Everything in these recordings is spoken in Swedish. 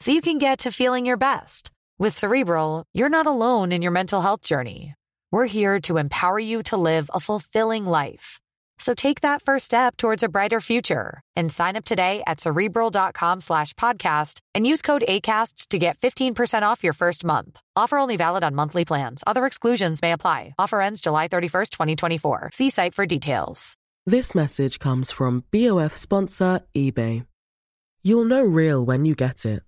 so you can get to feeling your best. With Cerebral, you're not alone in your mental health journey. We're here to empower you to live a fulfilling life. So take that first step towards a brighter future and sign up today at cerebral.com slash podcast and use code ACAST to get 15% off your first month. Offer only valid on monthly plans. Other exclusions may apply. Offer ends July 31st, 2024. See site for details. This message comes from BOF sponsor eBay. You'll know real when you get it.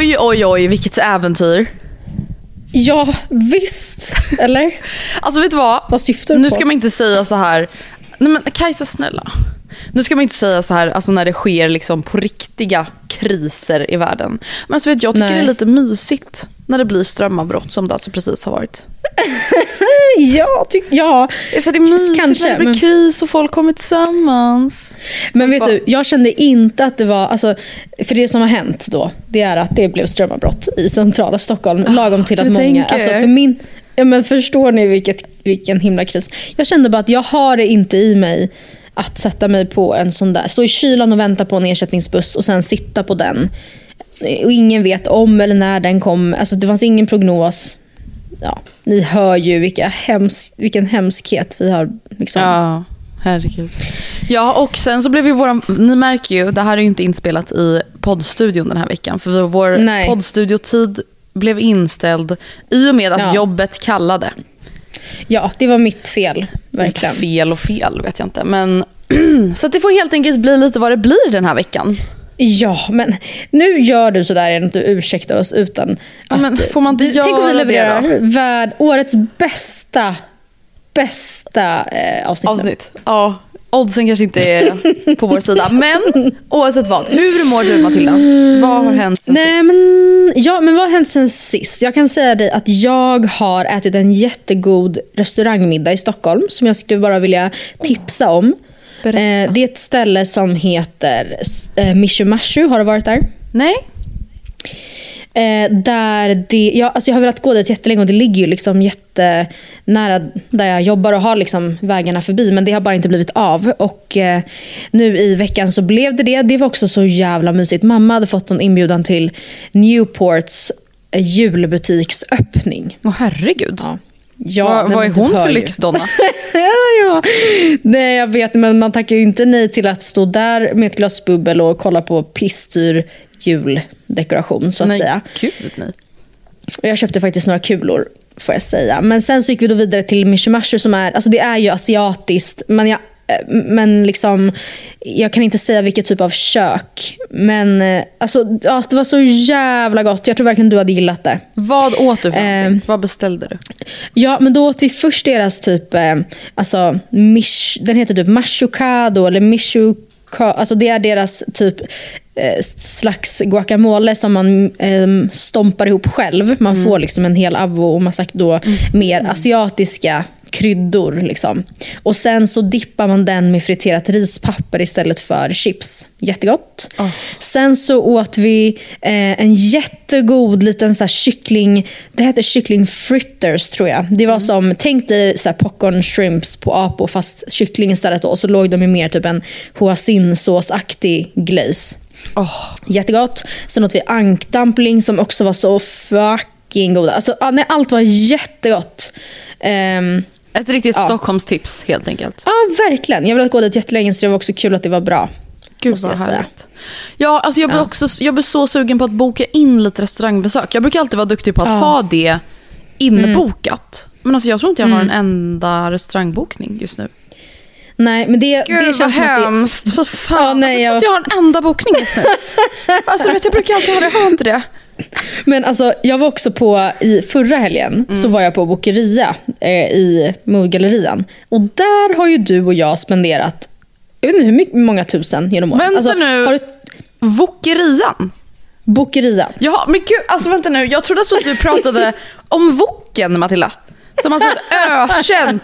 Oj, oj, oj, vilket äventyr. Ja, visst. Eller? Alltså vet du vad? Vad syftar du Nu på? ska man inte säga så här. Nej men Kajsa snälla. Nu ska man inte säga så här alltså när det sker liksom på riktiga kriser i världen. Men alltså vet, jag tycker Nej. det är lite mysigt när det blir strömavbrott som det alltså precis har varit. Ja, ty- ja. Alltså det är mysigt kanske, när det blir men- kris och folk kommer tillsammans. Men vet du, jag kände inte att det var... Alltså, för det som har hänt då, det är att det blev strömavbrott i centrala Stockholm. lagom till att många... tänker. Alltså för min, ja, men förstår ni vilket, vilken himla kris? Jag kände bara att jag har det inte i mig att sätta mig på en sån där... Stå i kylan och vänta på en ersättningsbuss och sen sitta på den. Och ingen vet om eller när den kommer. Alltså det fanns ingen prognos. Ja, ni hör ju vilka hems, vilken hemskhet vi har liksom, Ja, herregud. Ja, och sen så blev ju våran, ni märker ju, det här är ju inte inspelat i poddstudion den här veckan. För vår Nej. poddstudiotid blev inställd i och med att Ja. jobbet kallade. Ja, det var mitt fel. Verkligen. Fel och fel vet jag inte. Men, så att det får helt enkelt bli lite vad det blir den här veckan. Ja, men nu gör du sådär igen att du ursäktar oss utan att... men får man inte Du- Tänk om vi göra levererar värld, årets bästa, bästa eh, avsnitt. Avsnitt. Ja, oddsen kanske inte är på vår sida. Men oavsett vad, hur mår du Matilda? Vad har hänt sen Nej, sist? men, ja, men vad har hänt sen sist? Jag kan säga dig att jag har ätit en jättegod restaurangmiddag i Stockholm som jag skulle bara vilja tipsa om. Eh, det är ett ställe som heter eh, Mishu Mashu. Har du varit där? Nej? Eh, där det, ja, alltså jag har velat gå dit jättelänge och det ligger ju liksom jättenära där jag jobbar och har liksom vägarna förbi. Men det har bara inte blivit av. Och eh, nu i veckan så blev det det. Det var också så jävla mysigt. Mamma hade fått en inbjudan till Newports eh, julbutiksöppning. Åh herregud. Ja. Ja, vad nej, vad är hon hör för lyxdonna? ja. Nej, jag vet, men man tackar ju inte nej till att stå där med ett glas bubbel och kolla på pissdyr juldekoration så att nej, säga. gud nej. Jag köpte faktiskt några kulor får jag säga. Men sen så gick vi då vidare till Mishimashu som är, alltså det är ju asiatiskt. Men, jag, eh, men liksom, jag kan inte säga vilket typ av kök. Men eh, alltså, ja, det var så jävla gott. Jag tror verkligen du hade gillat det. Vad åt du för Eh? Vad beställde du? Ja, men då åt vi först deras typ, eh, alltså, mish, den heter typ mashukado eller mishuka, alltså det är deras typ eh, slags guacamole som man eh, stompar ihop själv. Man får liksom en hel avo och massa då mer asiatiska kryddor. Liksom. Och sen så dippar man den med friterat rispapper istället för chips. Jättegott. Sen så åt vi eh, en jättegod liten så här kyckling, det heter kyckling fritters tror jag. Det var som, tänk dig så här popcorn shrimps på Apo fast kyckling istället då. Och så låg de i mer typ en hoisinsåsaktig glaze. Åh, Jättegott. Sen åt vi ankdumpling som också var så fucking goda. Alltså, nej, allt var jättegott. Ehm, ett riktigt Ja. Stockholmstips helt enkelt. ja, verkligen. Jag har velat gå dit jättelänge så det var också kul att det var bra. Gud vad härligt. Ja, alltså jag blir, Ja. också, jag blir så sugen på att boka in lite restaurangbesök. Jag brukar alltid vara duktig på att Ja. ha det inbokat. Men alltså jag tror inte jag har en Mm. enda restaurangbokning just nu. Nej, men det, Gud det känns vad som att det, hemskt. För fan. Ja, nej, alltså, jag tror inte jag har en enda bokning just nu. alltså vet, jag brukar alltid ha det, jag har inte det. Men alltså, jag var också på, i förra helgen, så Mm. var jag på Bokeria eh, i Moodgallerian. Och där har ju du och jag spenderat, jag vet inte hur mycket, många tusen genom åren. Vänta alltså, nu. Har du, Wokerian? Bokeria. Jaha, men gud, alltså vänta nu. Jag trodde alltså att du pratade om Woken, Matilda. Som alltså ett ökänt,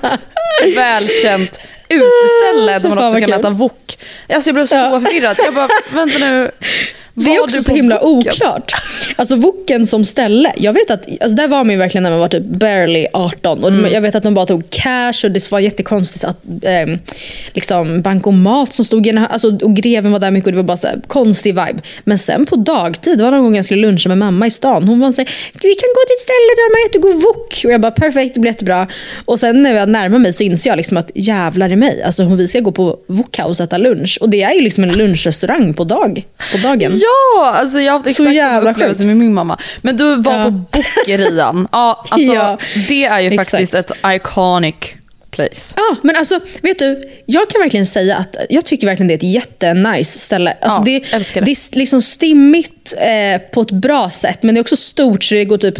välkänt uteställe där man också kan äta wok. Alltså jag blev så Ja. förvirrad. Jag bara, vänta nu. Det är också så himla Woken? oklart. Alltså Woken som ställe. Jag vet att, alltså där var man ju verkligen när man var typ barely 18. Och Mm. Jag vet att de bara tog cash och det var jättekonstigt att eh, liksom bankomat som stod i alltså, och greven var där mycket och det var bara så här, konstig vibe. Men sen på dagtid, det var någon gång jag skulle luncha med mamma i stan. Hon var så här, vi kan gå till ett ställe där de har jättegod wok. Och jag bara perfekt, det blir jättebra. Och sen när jag närmar mig så inser jag liksom att jävlar i mig. Alltså vi ska gå på wokhouse och äta lunch. Och det är ju liksom en lunchrestaurang på, dag, på dagen. Ja, alltså jag har haft exakt samma upplevelse sjukt. med min mamma. Men du var Ja. på Bokerian. Ja, alltså Ja, det är ju exakt. faktiskt ett iconic place. Ja, men alltså, vet du, jag kan verkligen säga att jag tycker verkligen det är ett jättenice ställe. Alltså, Ja, det, det. det är liksom stimmigt eh, på ett bra sätt, men det är också stort så det går typ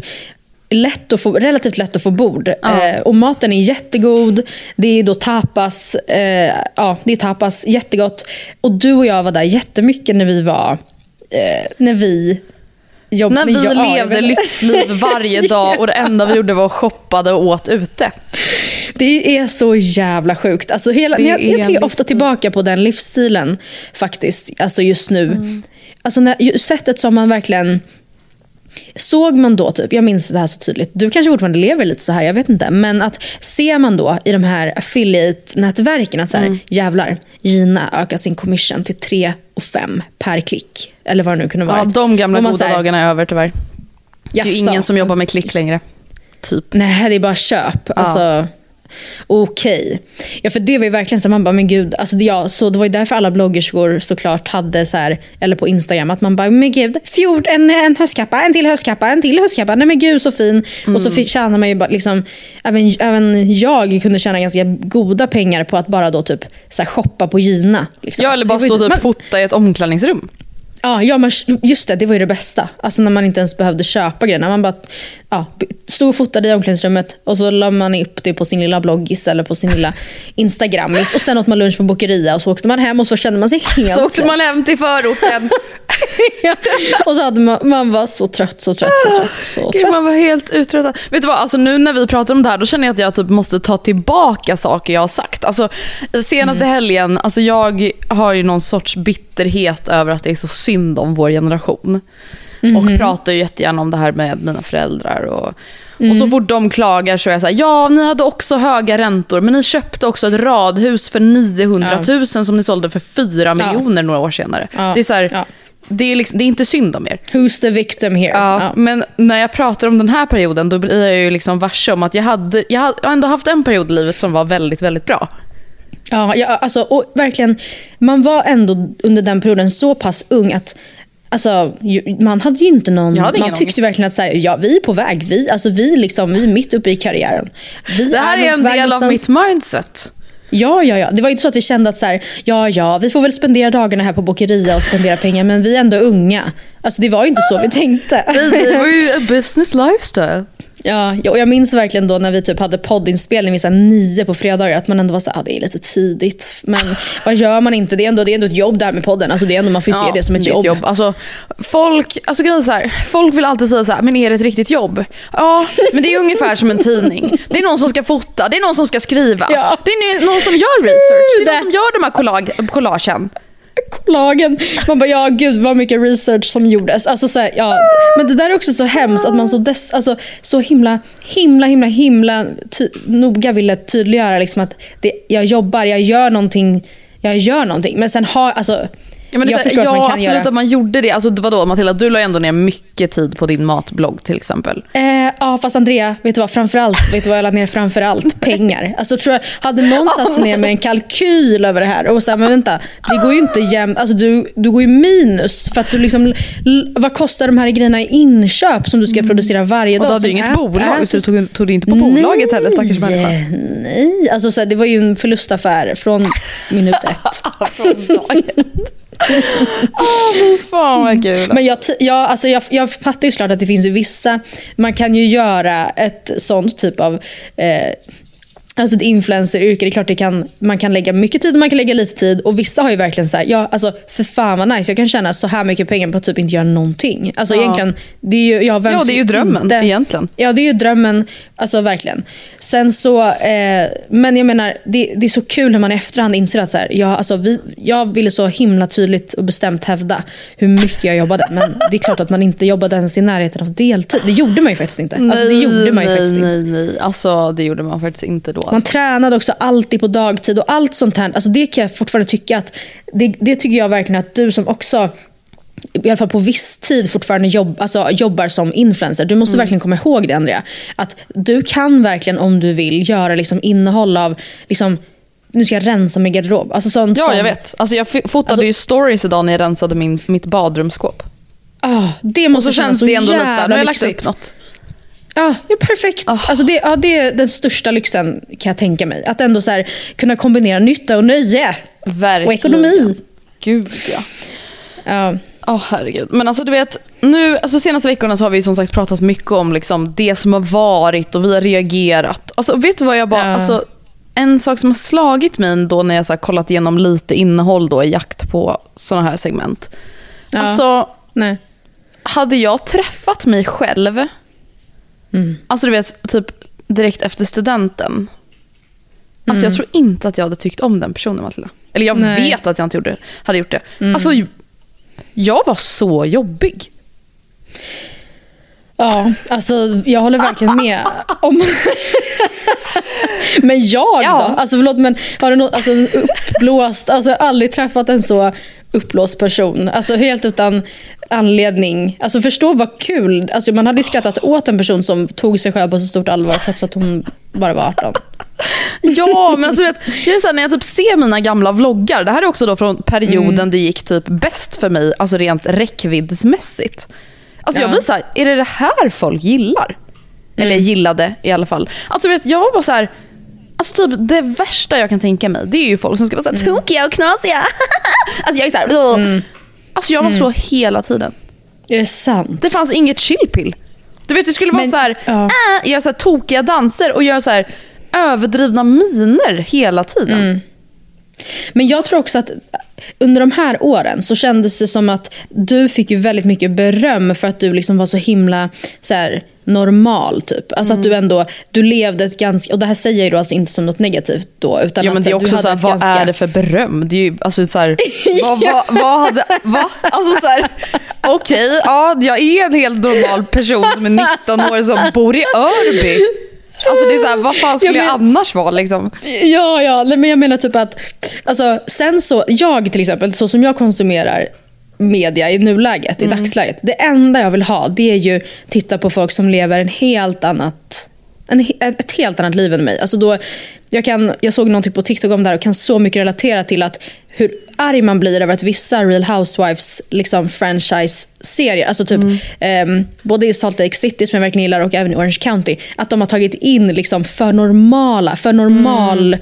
lätt att få, relativt lätt att få bord. Ja. Eh, och maten är jättegod. Det är då tapas. Eh, ja, det är tapas, jättegott. Och du och jag var där jättemycket när vi var, eh, när vi jobb, När vi ja, jag levde vet- lyxliv varje dag och det enda vi gjorde var att shoppade och åt ute. Det är så jävla sjukt. Alltså hela, jag, jag tänker ofta tillbaka på den livsstilen faktiskt. Alltså just nu. Mm. Alltså när, sättet som man verkligen... Såg man då, typ, jag minns det här så tydligt, du kanske fortfarande lever lite så här, jag vet inte. Men att ser man då i de här affiliate-nätverken att så här, Mm. jävlar, Gina ökar sin commission till 3 och 5 per klick. Eller vad det nu kunde vara. Ja, de gamla goda här, dagarna är över tyvärr. Det är "Jaså?" ingen som jobbar med klick längre. Typ. Nej, det är bara köp. Alltså, Okej. Ja, för det var ju verkligen så man bara, men gud. Alltså, ja, så det var ju därför alla bloggerskor såklart hade så här, eller på Instagram, att man bara, men gud, fjord, en, en höstkappa, en till höstkappa, en till höstkappa, nej men gud så fin. Och Mm. så fick- tjänar man ju bara, liksom, även, även jag kunde tjäna ganska goda pengar på att bara då typ så här, shoppa på Gina. Liksom. Ja, eller bara stå och typ man- fota i ett omklädningsrum. Ja, ja men just det, det var ju det bästa. Alltså när man inte ens behövde köpa grejerna. Man bara ja, stod och fotade i omklädningsrummet och så la man upp det på sin lilla bloggis eller på sin lilla Instagrammis. Och sen åt man lunch på Bokeria och så åkte man hem och så kände man sig helt Så åkte man hem till förorten. Ja. Och så hade man, man var så trött, så trött, så trött, så Gud, trött. man var helt uttröttad. Vet du vad, alltså nu när vi pratar om det här då känner jag att jag typ måste ta tillbaka saker jag har sagt. Alltså, senaste Mm. helgen, alltså jag har ju någon sorts bitterhet över att det är så synd om vår generation. Mhm. Och pratar ju jättegärna om det här med mina föräldrar. Och, och Mm. så fort de klagar så är jag så här, ja ni hade också höga räntor men ni köpte också ett radhus för 900 000 som ni sålde för 4 miljoner några år senare. Ja. Det, är så här, Ja. Det, är liksom, det är inte synd om er. Who's the victim here? Ja, Ja. Men när jag pratar om den här perioden då blir jag ju liksom varse om att jag, hade, jag har ändå haft en period i livet som var väldigt, väldigt bra. Ja, ja alltså, och verkligen, man var ändå under den perioden så pass ung att Alltså, man hade ju inte någon... Jag hade man tyckte ångest. verkligen att så här, ja, vi är på väg. Vi, alltså, vi, liksom, vi är mitt uppe i karriären. Vi Det här är nog en del av någonstans. mitt mindset. Ja, ja, ja. Det var inte så att vi kände att så här, ja, ja, vi får väl spendera dagarna här på Bokeria och spendera pengar, men vi är ändå unga. Alltså, det var ju inte så vi tänkte. Vi var ju a business lifestyle. Ja, ja, och jag minns verkligen då när vi typ hade poddinspelning vid här nio på fredagar att man ändå var så här, ah, det är lite tidigt. Men vad gör man inte? Det är ändå, det är ändå ett jobb där med podden. Alltså det är ändå, man får ju se det som ett jobb. Alltså, folk, alltså, så här, folk vill alltid säga så här, men är det ett riktigt jobb? Ja, men det är ungefär som en tidning. Det är någon som ska fota, det är någon som ska skriva. Ja. Det är någon som gör research, det är någon som gör de här collage, collagen kollagen. Man bara, ja gud vad mycket research som gjordes. Alltså, så här, ja. Men det där är också så hemskt att man så, dess, alltså, så himla, himla, himla, himla ty, noga ville tydliggöra liksom att det, jag jobbar, jag gör någonting, jag gör någonting. Men sen har, alltså Ja, men det jag förstår ja att man kan absolut göra... att man gjorde det. Alltså, vadå Matilda, du la ändå ner mycket tid på din matblogg till exempel. Eh, ja fast Andrea, vet du vad? Framförallt, vet du vad jag lade ner framförallt? Pengar. Alltså tror jag, hade någon satt sig ner med en kalkyl över det här och sagt men vänta, det går ju inte jämnt, alltså du, du går ju minus för att du liksom, vad kostar de här grejerna i inköp som du ska producera varje Och dag? du hade ju som inget bolag är- så du tog, tog det inte på bolaget heller stackars människa. Nej, alltså så här, det var ju en förlustaffär från minut ett. oh, Fan vad kul. Men jag, jag, alltså jag, jag fattar ju såklart att det finns ju vissa, man kan ju göra ett sånt typ av eh, Alltså ett influenceryrke, det är klart det kan, man kan lägga mycket tid och man kan lägga lite tid. Och vissa har ju verkligen så här, ja alltså för fan vad nice, jag kan tjäna så här mycket pengar på att typ inte göra någonting. Alltså Ja. egentligen, det är ju, vem Ja, det är ju drömmen inte- egentligen. Ja det är ju drömmen, alltså verkligen. Sen så, eh, men jag menar det, det är så kul hur man i efterhand inser att så här, jag, alltså vi, jag ville så himla tydligt och bestämt hävda hur mycket jag jobbade. Men det är klart att man inte jobbade ens i närheten av deltid. Det gjorde man ju faktiskt inte. Alltså det gjorde man ju nej, faktiskt inte. nej, nej. Alltså det gjorde man faktiskt inte då. Man tränade också alltid på dagtid och allt sånt här. Alltså det kan jag fortfarande tycka att, det, det tycker jag verkligen att du som också i alla fall på viss tid fortfarande jobb, alltså jobbar som influencer. Du måste verkligen komma ihåg det Andrea. Att du kan verkligen om du vill göra liksom innehåll av, liksom, nu ska jag rensa min garderob. Alltså sånt Ja, som, jag vet. Alltså, jag fotade Alltså- ju stories idag när jag rensade min, mitt badrumsskåp. Ah, det Och måste så kännas känns så det ändå lite såhär, nu har jag lagt upp något. Ja, ja perfekt. Ah. Alltså det, ja, det är den största lyxen kan jag tänka mig. Att ändå så här, kunna kombinera nytta och nöje. Verkligen. Och ekonomi. Gud ja. Ja. Åh herregud. Men alltså du vet, nu, alltså senaste veckorna så har vi som sagt pratat mycket om liksom det som har varit och vi har reagerat. Alltså vet du vad jag bara, Ja. alltså, en sak som har slagit mig då när jag så kollat igenom lite innehåll då i jakt på sådana här segment. Ja. Alltså Nej. hade jag träffat mig själv, Mm. alltså du vet typ direkt efter studenten. Alltså jag tror inte att jag hade tyckt om den personen Matilda. Eller jag Mm. Nej. Mm. vet att jag inte gjorde, hade gjort det. Alltså jag var så jobbig. Ja, alltså jag håller verkligen med. Om... men jag Ja. då? Alltså förlåt men har du något, alltså uppblåst, alltså aldrig träffat en så uppblåst person. Alltså helt utan anledning. Alltså förstå vad kul. Alltså man hade ju skrattat åt en person som tog sig själv på så stort allvar trots att hon bara var 18. Ja, men alltså, vet, jag är så här, när jag typ ser mina gamla vloggar, det här är också då från perioden Mm. det gick typ bäst för mig, alltså rent räckviddsmässigt. Alltså jag Ja. blir så här, är det det här folk gillar? Eller Mm. gillade i alla fall. Alltså vet, jag var bara så här, alltså typ det värsta jag kan tänka mig, det är ju folk som ska vara så Mm. tokiga och knasiga. alltså jag är så här, "Ugh." Alltså jag var Mm. så hela tiden. Är det sant? Det fanns inget chillpill. Du vet det skulle vara Men- så här, ja. äh, göra så här tokiga danser och göra så här överdrivna miner hela tiden. Mm. Men jag tror också att under de här åren så kändes det som att du fick ju väldigt mycket beröm för att du liksom var så himla så här, normal. typ. Alltså att du Mm. ändå, du levde ett ganska, och det här säger jag då alltså inte som något negativt då. Utan Ja men det är också såhär, vad ganska- är det för beröm? Det är ju, alltså såhär, vad, vad, vad hade, va? Alltså såhär, okej, ja jag är en helt normal person som är 19 år som bor i Örby. Alltså det är såhär, vad fan skulle Ja, men- jag annars vara liksom? Ja, ja. Men jag menar typ att, alltså, sen så, jag till exempel, så som jag konsumerar media i nuläget, Mm. i dagsläget. Det enda jag vill ha det är ju titta på folk som lever en helt annat, en, ett helt annat liv än mig. Alltså då, jag, kan, jag såg någonting på TikTok om det här och kan så mycket relatera till att hur arg man blir över att vissa Real Housewives liksom, franchise-serier, alltså typ ehm, både i Salt Lake City som jag verkligen gillar och även i Orange County, att de har tagit in liksom för normala, för normal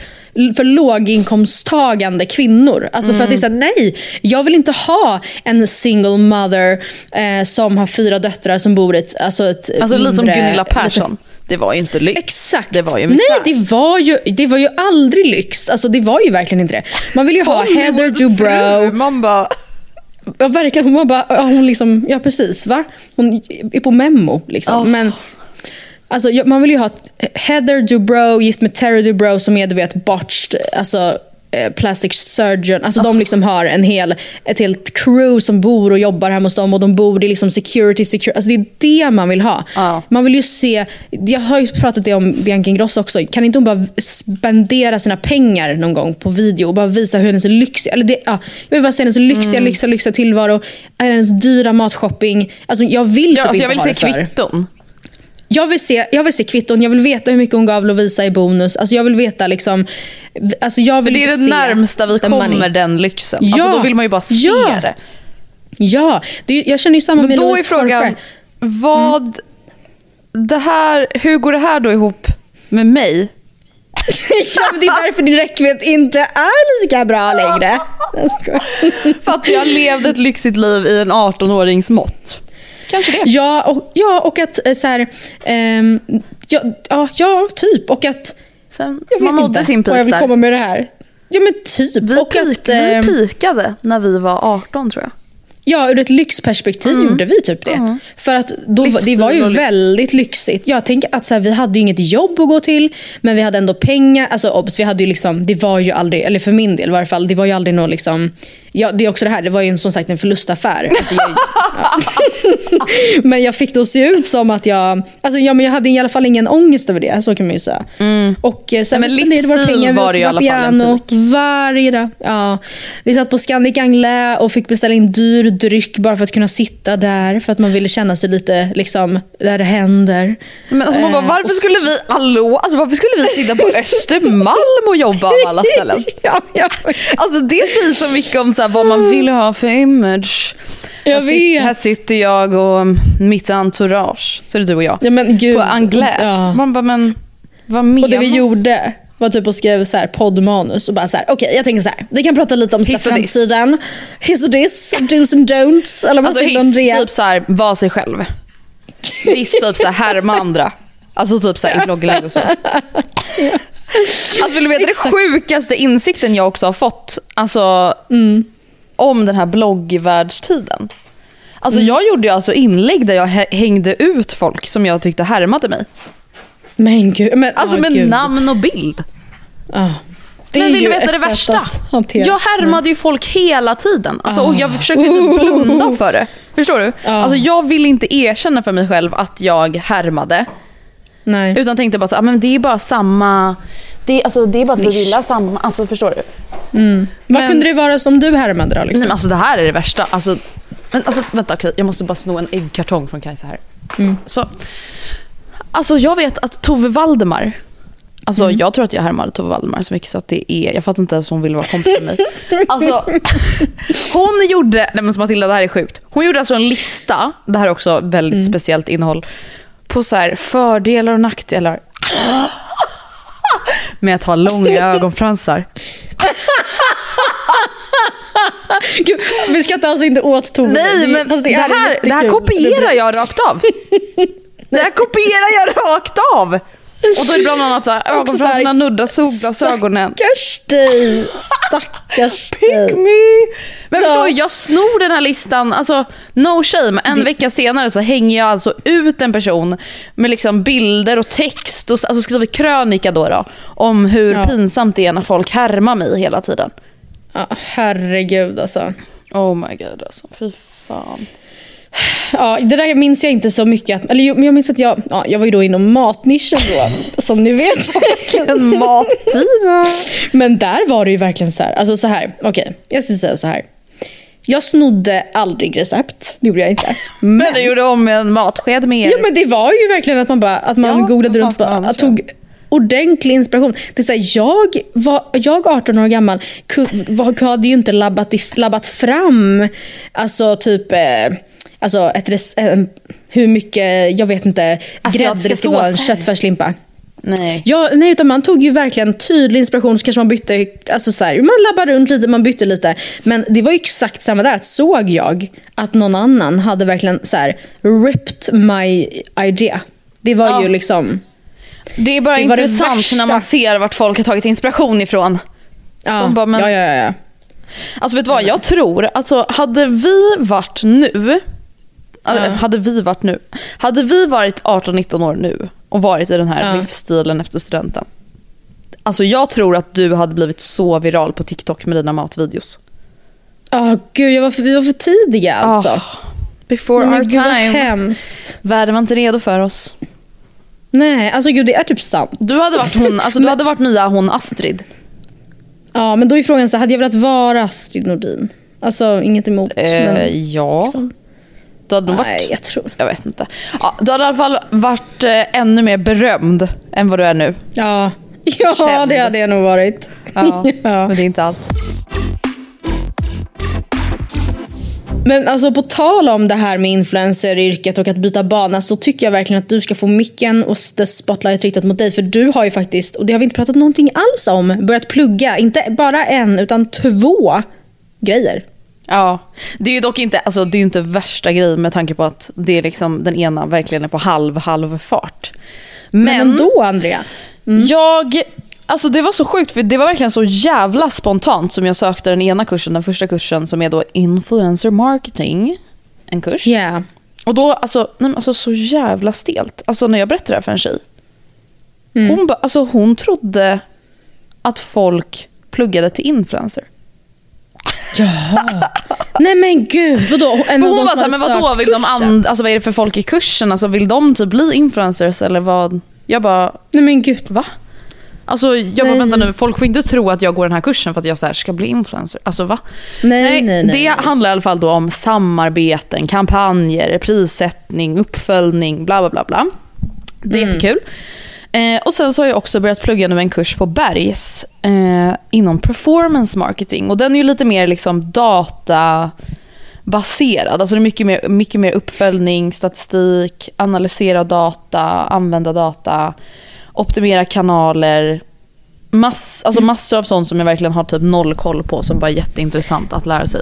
för låginkomsttagande kvinnor. Alltså för att det är så här, nej, jag vill inte ha en single mother eh, som har fyra döttrar som bor i ett, alltså ett Alltså lite som mindre- Gunilla Persson. Det var ju inte lyx. Exakt. Det var ju Nej, misär. det var ju, det var ju aldrig lyx. Alltså det var ju verkligen inte det. Man vill ju ha Heather Dubrow. Man bara... Ja, verkligen. Hon bara, ja, hon liksom, ja precis va? Hon är på memo liksom. Ja. Men alltså, man vill ju ha Heather Dubrow gift med Terry Dubrow som är du vet botched, alltså plastic surgeon. Alltså de liksom har en hel, ett helt crew som bor och jobbar hemma hos dem och de bor i liksom security, security. Alltså det är det man vill ha. Ja. Man vill ju se, jag har ju pratat det om Bianca Ingrosso också. Kan inte hon bara spendera sina pengar någon gång på video och bara visa hur hennes lyxiga, eller det, ja, jag vill bara se hennes lyxiga, Mm. lyxiga, lyxiga tillvaro. Hennes dyra matshopping. Alltså jag vill Ja, typ alltså jag inte vill se ha det för. kvitton. Jag vill, se, jag vill se kvitton, jag vill veta hur mycket hon gav Lovisa i bonus. Alltså jag vill veta liksom... Alltså jag För vill det är det närmsta vi kommer money. den lyxen. Ja. Alltså då vill man ju bara se Ja. det. Ja, det, jag känner ju samma Men med då är frågan, Jorge. vad... Det här, hur går det här då ihop med mig? ja, men det är därför din räckvidd inte är lika bra längre. För att jag levde ett lyxigt liv i en 18-årings mått. Kanske det. Ja, och, ja, och att eh, så här, ehm, ja, ja, ja, typ. Och att... Sen, Jag vet inte sin vad peak jag vill där. komma med det här. Ja men typ. Vi, och peak, att, ehm, vi peakade när vi var 18 tror jag. Ja, ur ett lyxperspektiv gjorde vi typ det. För att då, det var ju väldigt lyxigt. Jag tänker att så här, vi hade ju inget jobb att gå till, men vi hade ändå pengar. Alltså obs, vi hade ju liksom, det var ju aldrig, eller för min del i varje fall, det var ju aldrig någon liksom, ja det är också det här, det var ju en, som sagt en förlustaffär. Alltså, jag, ja. men jag fick det att se ut som att jag, alltså ja men jag hade i alla fall ingen ångest över det, så kan man ju säga. Och eh, sen Mm. Nej, men spenderade våra pengar, var det i alla en piano varje dag. Ja. Vi satt på Scandic Anglais och fick beställa in dyr dryck bara för att kunna sitta där. För att man ville känna sig lite liksom, där det händer. Men alltså man bara, Eh, varför och- skulle vi, hallå, alltså varför skulle vi sitta på Östermalm och jobba av alla ställen? ja, ja. Alltså det säger så mycket om så här, vad man vill ha för image. Jag här, sit- här sitter jag och mitt entourage, så är det du och jag. ja men gud. på Anglais. Ja. Man bara, men vad menas? Och det vi gjorde var typ att skriva så här poddmanus och bara så här, okej jag tänker så här, vi kan prata lite om så här Hiss och framtiden. Hiss och diss, do's and don'ts. Eller vad Alltså hiss, typ såhär, var sig själv. Diss, typ såhär, härma andra. Alltså typ såhär, i blogginlägg och så. Alltså vill du veta det sjukaste insikten jag också har fått? Alltså om den här bloggvärldstiden. Alltså jag gjorde ju alltså inlägg där jag hä- hängde ut folk som jag tyckte härmade mig. Men gud. Men, Alltså ah, med gud. namn och bild. Det Men vill du veta det värsta? att. Jag härmade ju folk hela tiden. Alltså, och jag försökte inte blunda för det. Förstår du? Alltså, jag vill inte erkänna för mig själv att jag härmade. Nej. Utan tänkte bara så, ah, men det är bara samma... Det är, alltså, det är bara att vi gillar samma... Alltså, förstår du? Vad men- kunde det vara som du härmade då? Nej, Liksom? men alltså, det här är det värsta. Alltså, men alltså, vänta, okej, jag måste bara sno en äggkartong från Kajsa här. Så, alltså, jag vet att Tove Valdemar, Alltså jag tror att jag härmade Tove Valdemar så mycket så att det är, jag fattar inte ens om hon ville vara kompis med mig. Alltså, hon gjorde, nej men Matilda det här är sjukt. Hon gjorde alltså en lista, det här är också väldigt speciellt innehåll, på så här fördelar och nackdelar med att ha långa ögonfransar. Gud, vi inte alltså inte åt Tove. Nej Det- men det, är här, det här kopierar jag rakt av. Det här kopierar jag rakt av. Och då är det bland annat så här, ögonfransarna nuddar solglasögonen. Stackars dig. Stackars Pick dig. me! Men Ja. förstår jag snor den här listan, alltså no shame. En vecka senare så hänger jag alltså ut en person med liksom bilder och text och alltså skriver krönika då, då om hur Ja. pinsamt det är när folk härmar mig hela tiden. Ja, herregud alltså. Oh my god alltså, fy fan. Ja, det där minns jag inte så mycket. Eller jag minns att jag, ja, jag var ju då inom matnischen då, som ni vet. En mattid? Men där var det ju verkligen så här. Alltså så här, okej, jag ska säga så här. Jag snodde aldrig recept, det gjorde jag inte. Men, Men du gjorde om en matsked med er. ja, men det var ju verkligen att man bara att man Ja, googlade runt och annars tog ordentlig inspiration. Det är så här, jag, var, jag 18 år gammal hade ju inte labbat, labbat fram alltså typ eh, alltså ett res, en, hur mycket, jag vet inte, Asiatiska grädde det ska vara en köttfärslimpa. Nej. Ja, nej, utan man tog ju verkligen tydlig inspiration så kanske man bytte, alltså så här, man labbade runt lite, man bytte lite. Men det var ju exakt samma där, att såg jag att någon annan hade verkligen så här ripped my idea. Det var Ja. ju liksom, Det är bara Det intressant när man ser vart folk har tagit inspiration ifrån. Ja, De bara, men- ja, ja, ja. Alltså vet du vad, jag tror, alltså hade vi varit nu, Ja. hade vi varit nu, hade vi varit 18-19 år nu och varit i den här Ja. livsstilen efter studenten. Alltså jag tror att du hade blivit så viral på TikTok med dina matvideos. Ja, gud, jag var för, vi var för tidiga alltså. Ah, Before men our gud vad time. hemskt. Världen var inte redo för oss. Nej, alltså gud det är typ sant. Du hade varit, hon, alltså, du hade varit nya hon Astrid. Ja, men då är frågan så hade jag velat vara Astrid Nordin? Alltså inget emot. Eh, men, ja, liksom, du hade varit... nej, jag tror. Jag vet inte. Ja, du hade i alla fall varit eh, ännu mer berömd än vad du är nu. Ja, ja Känd. det hade jag nog varit. Ja, Ja. Men det är inte allt. Men alltså på tal om det här med influenceryrket och att byta bana så tycker jag verkligen att du ska få micken och the spotlight riktat mot dig. För du har ju faktiskt, och det har vi inte pratat någonting alls om, börjat plugga. Inte bara en, utan två grejer. Ja, det är ju dock inte, alltså, det är inte värsta grejen med tanke på att det är liksom, den ena verkligen är på halv, halv fart. Men, Men, ändå Andrea. jag, alltså det var så sjukt för det var verkligen så jävla spontant som jag sökte den ena kursen, den första kursen som är då influencer marketing. En kurs. Ja. Och då, alltså, nej, alltså så jävla stelt. Alltså när jag berättade det här för en tjej. Hon, ba, alltså, hon trodde att folk pluggade till influencer. Nej men gud, vadå? En För hon var såhär, men vadå, vill de and, alltså, vad är det för folk i kursen? Alltså, vill de typ bli influencers eller vad? Jag bara, Nej men gud. va? Alltså jag bara, Nej. vänta nu, folk får inte tro att jag går den här kursen för att jag så här, ska bli influencer. Alltså va? Nej, nej, nej. det handlar i alla fall om samarbeten, kampanjer, prissättning, uppföljning, bla bla bla. bla. Det är Mm. jättekul. Eh, och sen så har jag också börjat plugga nu en kurs på Bergs eh, inom performance marketing. Och den är ju lite mer liksom databaserad. Alltså det är mycket mer, mycket mer uppföljning, statistik, analysera data, använda data, optimera kanaler. Mass, alltså massor av sånt som jag verkligen har typ noll koll på som bara är jätteintressant att lära sig.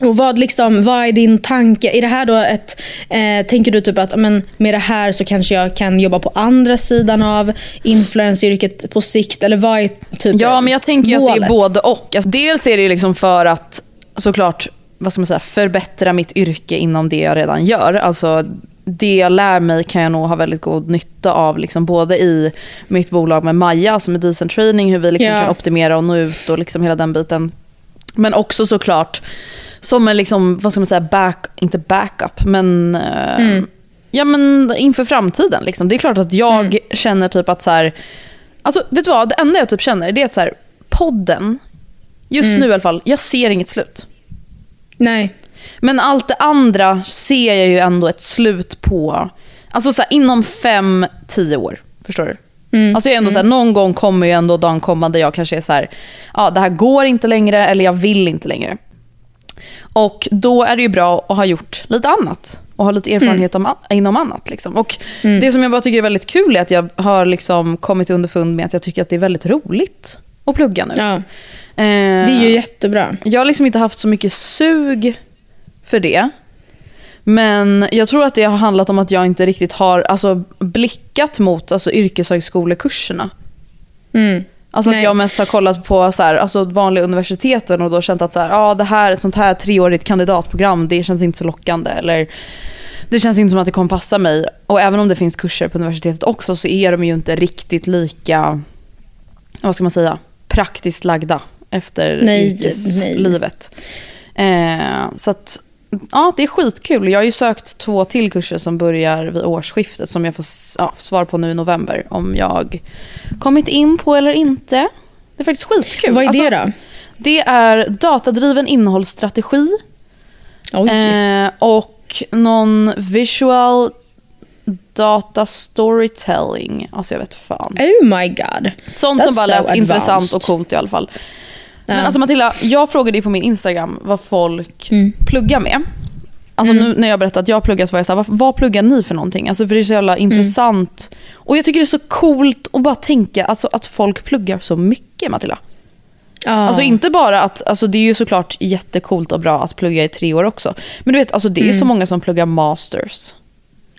Och vad, liksom, vad är din tanke? Är det här då ett, eh, tänker du typ att men, med det här så kanske jag kan jobba på andra sidan av influenceryrket på sikt? Eller vad är typ Ja, men jag tänker ju att det är målet? både och. Alltså, dels är det liksom för att såklart vad ska man säga, förbättra mitt yrke inom det jag redan gör. Alltså, det jag lär mig kan jag nog ha väldigt god nytta av. Liksom, både i mitt bolag med Maja, alltså med Decent Training, hur vi liksom Ja. kan optimera och nå ut och liksom hela den biten. Men också såklart som en liksom, vad ska man säga, back, inte backup, men, eh, ja, men inför framtiden. Liksom. Det är klart att jag känner typ att så här, alltså vet du vad, det enda jag typ känner det är att så här, podden, just nu i alla fall, jag ser inget slut. Nej. Men allt det andra ser jag ju ändå ett slut på. Alltså så här, inom fem, tio år. Förstår du? Alltså jag är ändå så här, någon gång kommer ju ändå dagen komma där jag kanske är så här, ja det här går inte längre eller jag vill inte längre. Och då är det ju bra att ha gjort lite annat och ha lite erfarenhet om, inom annat. Liksom. Och Det som jag bara tycker är väldigt kul är att jag har liksom kommit underfund med att jag tycker att det är väldigt roligt att plugga nu. Ja, Eh, det är ju jättebra. jag har liksom inte haft så mycket sug för det. Men jag tror att det har handlat om att jag inte riktigt har alltså, blickat mot alltså, yrkeshögskolekurserna. Mm. Alltså att jag mest har kollat på så här, alltså, vanliga universiteten och då känt att så här, ah, det här, ett sånt här treårigt kandidatprogram, det känns inte så lockande. Eller det känns inte som att det kommer passa mig. Och även om det finns kurser på universitetet också så är de ju inte riktigt lika, vad ska man säga, praktiskt lagda efter Nej, yrkeslivet. Eh, så att, ja det är skitkul. Jag har ju sökt två till kurser som börjar vid årsskiftet som jag får ja, svar på nu i november om jag kommit in på eller inte. Det är faktiskt skitkul. Vad är Alltså, det då? Det är datadriven innehållsstrategi eh, och någon visual data storytelling. Alltså jag vet fan. oh my god. Sånt That's som bara so lät advanced. intressant och coolt i alla fall. Men alltså Matilda, jag frågade ju på min Instagram vad folk Mm. pluggar med. Alltså nu när jag berättade att jag pluggar så var jag såhär, vad, vad pluggar ni för någonting? Alltså för det är så jävla Mm. intressant. Och jag tycker det är så coolt att bara tänka alltså, att folk pluggar så mycket Matilda. Ja. Alltså inte bara att, alltså det är ju såklart jättekult och bra att plugga i tre år också. Men du vet, alltså det är ju så många som pluggar masters.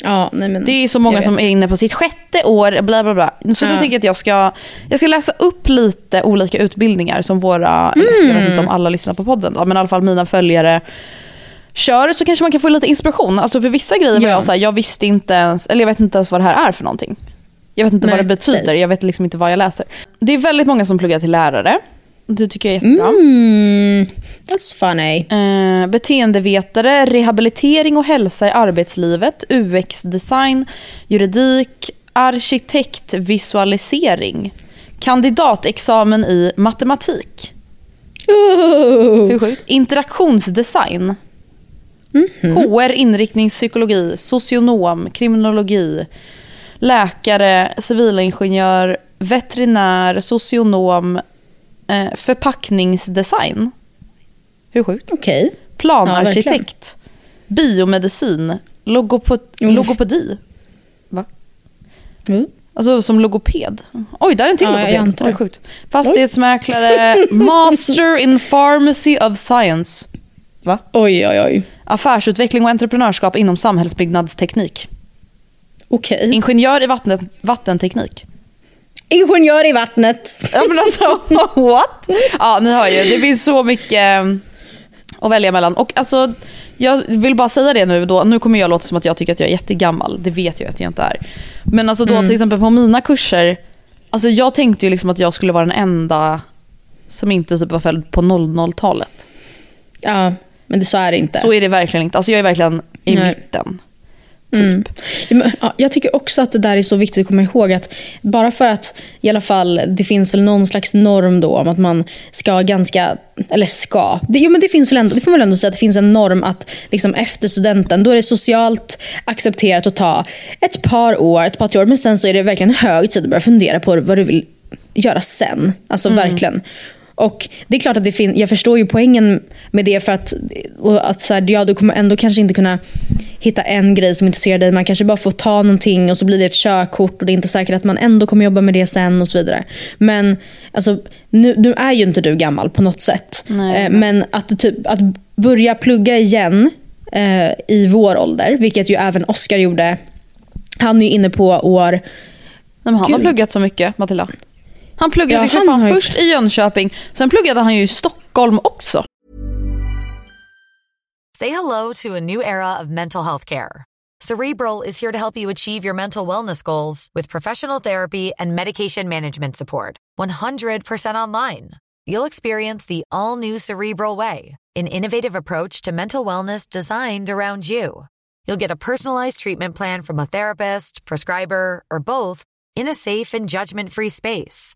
Ja, nej men, Det är så många som är inne på sitt sjätte år, bla bla bla. Så Ja. då tänker jag att jag ska, jag ska läsa upp lite olika utbildningar som våra, eller jag vet inte om alla lyssnar på podden då, men i alla fall mina följare kör så kanske man kan få lite inspiration. Alltså för vissa grejer var Ja. jag så här, jag visste inte ens, eller jag vet inte ens vad det här är för någonting. Jag vet inte Nej, vad det betyder, säg. jag vet liksom inte vad jag läser. Det är väldigt många som pluggar till lärare. Det tycker jag är jättebra. Mm, that's funny. Eh, beteendevetare, rehabilitering och hälsa i arbetslivet, UX-design, juridik, arkitektvisualisering, kandidatexamen i matematik. Ooh. Hur sjukt? Interaktionsdesign. HR, inriktningspsykologi, socionom, kriminologi, läkare, civilingenjör, veterinär, socionom, eh, förpackningsdesign. Hur sjukt? Okej. Planarkitekt, biomedicin, logopo- Mm. logopedi. Va? Mm. Alltså som logoped. Oj, där är en till Ja, jag logoped. antar Oj, sjukt. Fastighetsmäklare, master in pharmacy of science. Va? Oj, oj, oj. Affärsutveckling och entreprenörskap inom samhällsbyggnadsteknik. Okej. Ingenjör i vatten, vattenteknik. Ingenjör i vattnet. Ja men alltså, what? Ja ni hör ju, det finns så mycket eh, att välja mellan. Och alltså, jag vill bara säga det nu då, nu kommer jag låta som att jag tycker att jag är jättegammal, det vet jag att jag inte är. Men alltså då till exempel på mina kurser, alltså jag tänkte ju liksom att jag skulle vara den enda som inte typ var född på 00-talet. Ja, men det, så är det inte. Så är det verkligen inte, alltså jag är verkligen i Nej. mitten. Mm. Ja, Jag tycker också att det där är så viktigt att komma ihåg att bara för att i alla fall det finns väl någon slags norm då om att man ska ganska, eller ska, det, jo, men det finns väl ändå, det får man väl ändå säga att det finns en norm att liksom efter studenten då är det socialt accepterat att ta ett par år, ett par tre år men sen så är det verkligen hög tid att börja fundera på vad du vill göra sen. Alltså verkligen. Och det är klart att det finns, jag förstår ju poängen med det för att, att så här, ja, du kommer ändå kanske inte kunna hitta en grej som intresserar dig. Man kanske bara får ta någonting och så blir det ett körkort och det är inte säkert att man ändå kommer jobba med det sen och så vidare. Men alltså, nu, nu är ju inte du gammal på något sätt. Nej. Eh, men att, typ, att börja plugga igen eh, i vår ålder, vilket ju även Oscar gjorde. Han är ju inne på år Nej, men han har Gud. pluggat så mycket, Matilda. Han pluggade Ja, för han fan har först i Jönköping, sen pluggade han ju i Stockholm också. Say hello to a new era of mental health care. Cerebral is here to help you achieve your mental wellness goals with professional therapy and medication management support. 100% online. You'll experience the all new Cerebral Way, an innovative approach to mental wellness designed around you. You'll get a personalized treatment plan from a therapist, prescriber, or both in a safe and judgment free space.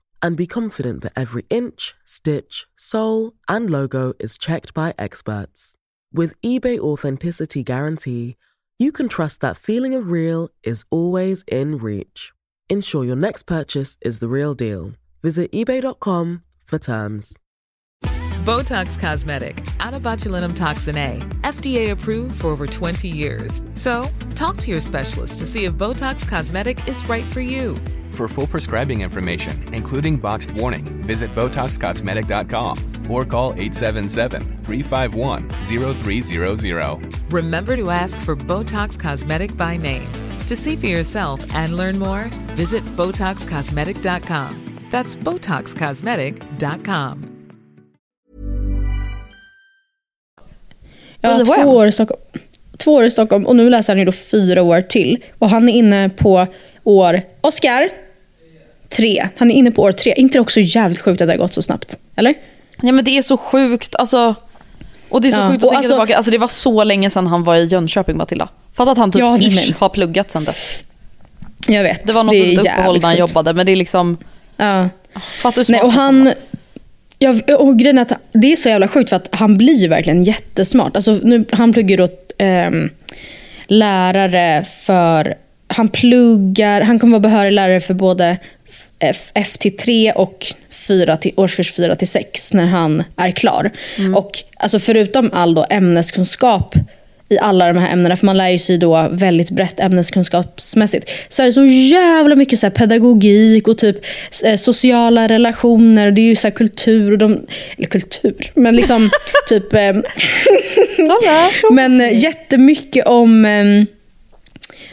and be confident that every inch, stitch, sole, and logo is checked by experts. With eBay Authenticity Guarantee, you can trust that feeling of real is always in reach. Ensure your next purchase is the real deal. Visit eBay.com for terms. Botox Cosmetic, out of botulinum toxin A, FDA approved for over 20 years. So, talk to your specialist to see if Botox Cosmetic is right for you. For full prescribing information, including boxed warning, visit BotoxCosmetic.com or call 877-351-0300. Remember to ask for Botox Cosmetic by name. To see for yourself and learn more, visit BotoxCosmetic.com. That's BotoxCosmetic.com. Ja, Alltså, två vem? år, i Stockholm, två år i Stockholm och nu läser han ju då fyra år till. Och han är inne på år... Oscar! Tre. Han är inne på år tre. inte det också jävligt sjukt att det har gått så snabbt? Eller? Ja men det är så sjukt. Alltså, och det är så Ja, sjukt att och tänka alltså- tillbaka. Alltså, det var så länge sedan han var i Jönköping Matilda. Fatta att han typ Ja, det ish har pluggat sedan dess. Jag vet. Det var något litet uppehåll när han jobbade men det är liksom, Ja. fattar du Nej, och han... Ja, och grejen är att det är så jävla sjukt för att han blir ju verkligen jättesmart. Alltså, nu, han pluggar ju då ehm, lärare för... Han pluggar, han kommer vara behörig lärare för både F, till 3 och 4 till, årskurs 4 till 6 när han är klar. Och alltså förutom all då ämneskunskap i alla de här ämnena, för man lär ju sig då väldigt brett ämneskunskapsmässigt, så är det så jävla mycket så här pedagogik och typ eh, sociala relationer. Det är ju så här kultur, och de, eller kultur, men liksom typ... Eh, men eh, jättemycket om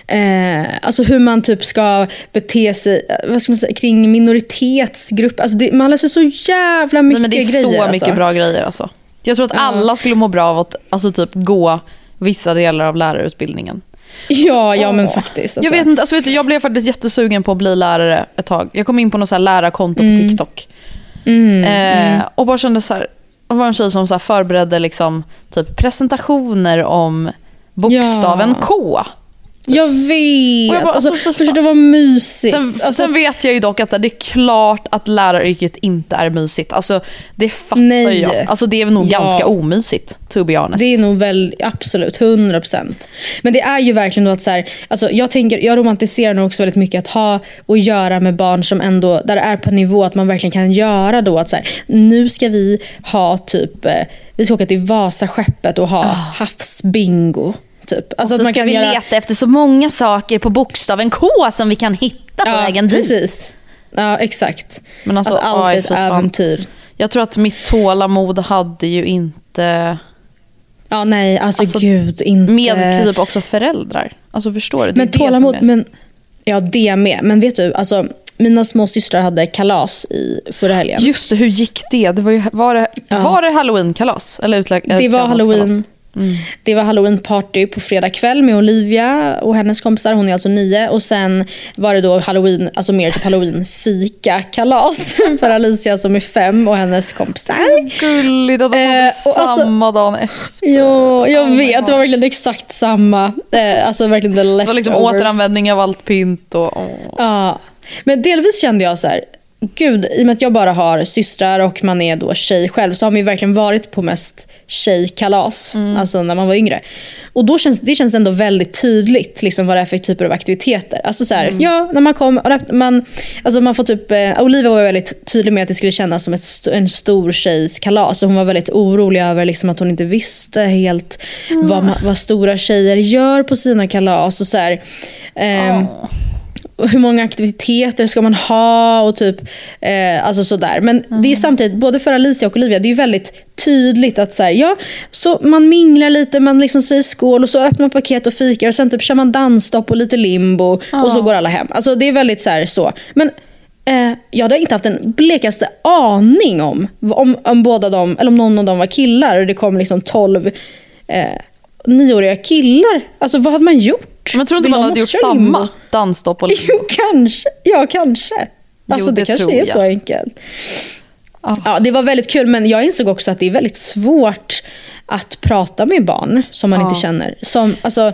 eh, alltså hur man typ ska bete sig eh, vad ska man säga, kring minoritetsgrupper. Alltså det, man lär sig så jävla mycket men det är grejer. så mycket alltså. bra grejer alltså. Jag tror att alla skulle må bra av att alltså, typ, gå vissa delar av lärarutbildningen. Ja, ja men Åh. faktiskt. Alltså. Jag vet inte, alltså, vet du, jag blev faktiskt jättesugen på att bli lärare ett tag. Jag kom in på något så här lärarkonto på TikTok. Mm, eh, Och bara kände så här, det var en tjej som så här förberedde liksom, typ presentationer om bokstaven Ja. K. Jag vet. Och jag bara, alltså, alltså, för först fan. det var mysigt. Sen, alltså, sen vet jag ju dock att det är klart att läraryrket inte är mysigt. Alltså, det fattar Nej. jag. Alltså, det är nog Ja. ganska omysigt, to be honest. Det är nog väl absolut 100%. Men det är ju verkligen då att så här, alltså jag, tänker, jag romantiserar nog också väldigt mycket att ha att göra med barn som ändå, där det är på nivå att man verkligen kan göra då att så här, nu ska vi ha typ, eh, vi ska åka till Vasaskeppet och ha havsbingo. Typ. Alltså så att man ska vi göra, leta efter så många saker på bokstaven K som vi kan hitta på ja, vägen dit. precis. Ja, exakt. Men alltså, att allt är ett äventyr. Jag tror att mitt tålamod hade ju inte... Ja, nej, alltså, Alltså, gud, inte... Med typ också föräldrar. Alltså förstår du? Men tålamod, är- men, ja det med. Men vet du, alltså, mina små systrar hade kalas i förra helgen. Just det, hur gick det? det, var, ju, var, det Ja. var det halloween-kalas? Eller utlä- det var utklädnadskalas? Halloween. Det var halloween party på fredag kväll med Olivia och hennes kompisar. Hon är alltså nio. Och sen var det då halloween, alltså mer typ halloween fika kalas för Alicia som är fem och hennes kompisar. Gulligt att de hade Eh, och alltså- samma dagen efter. Ja, jag Oh vet. Det var verkligen exakt samma. Eh, alltså verkligen the Det var leftovers. liksom återanvändning av allt pynt och... åh. Ja, men delvis kände jag så här, gud, i och med att jag bara har systrar och man är då tjej själv så har man ju verkligen varit på mest tjejkalas, alltså när man var yngre. Och då känns, det känns ändå väldigt tydligt liksom, vad det är för typer av aktiviteter. Alltså så här, ja, när man kom, man, alltså man får typ, eh, Olivia var väldigt tydlig med att det skulle kännas som ett, en stor tjejs kalas. Och hon var väldigt orolig över liksom, att hon inte visste helt vad, man, vad stora tjejer gör på sina kalas. Och så här, ehm, och hur många aktiviteter ska man ha och typ eh, alltså sådär. Men det är samtidigt, både för Alicia och Olivia, det är ju väldigt tydligt att så här, ja, så man minglar lite, man liksom säger skål och så öppnar man paket och fikar och sen typ kör man dansstopp och lite limbo och så går alla hem. Alltså det är väldigt så här, så. Men eh, jag hade inte haft en blekaste aning om, om, om båda dem, eller om någon av dem var killar och det kom liksom 12 eh, nioåriga killar. Alltså vad hade man gjort? Men tror inte Vill man hade gjort limbo? samma dansstopp och Jo, kanske. Ja, kanske. Alltså, det, det kanske är jag. så enkelt. Ja. Ja, det var väldigt kul, men jag insåg också att det är väldigt svårt att prata med barn som man Ja. inte känner. Som, alltså,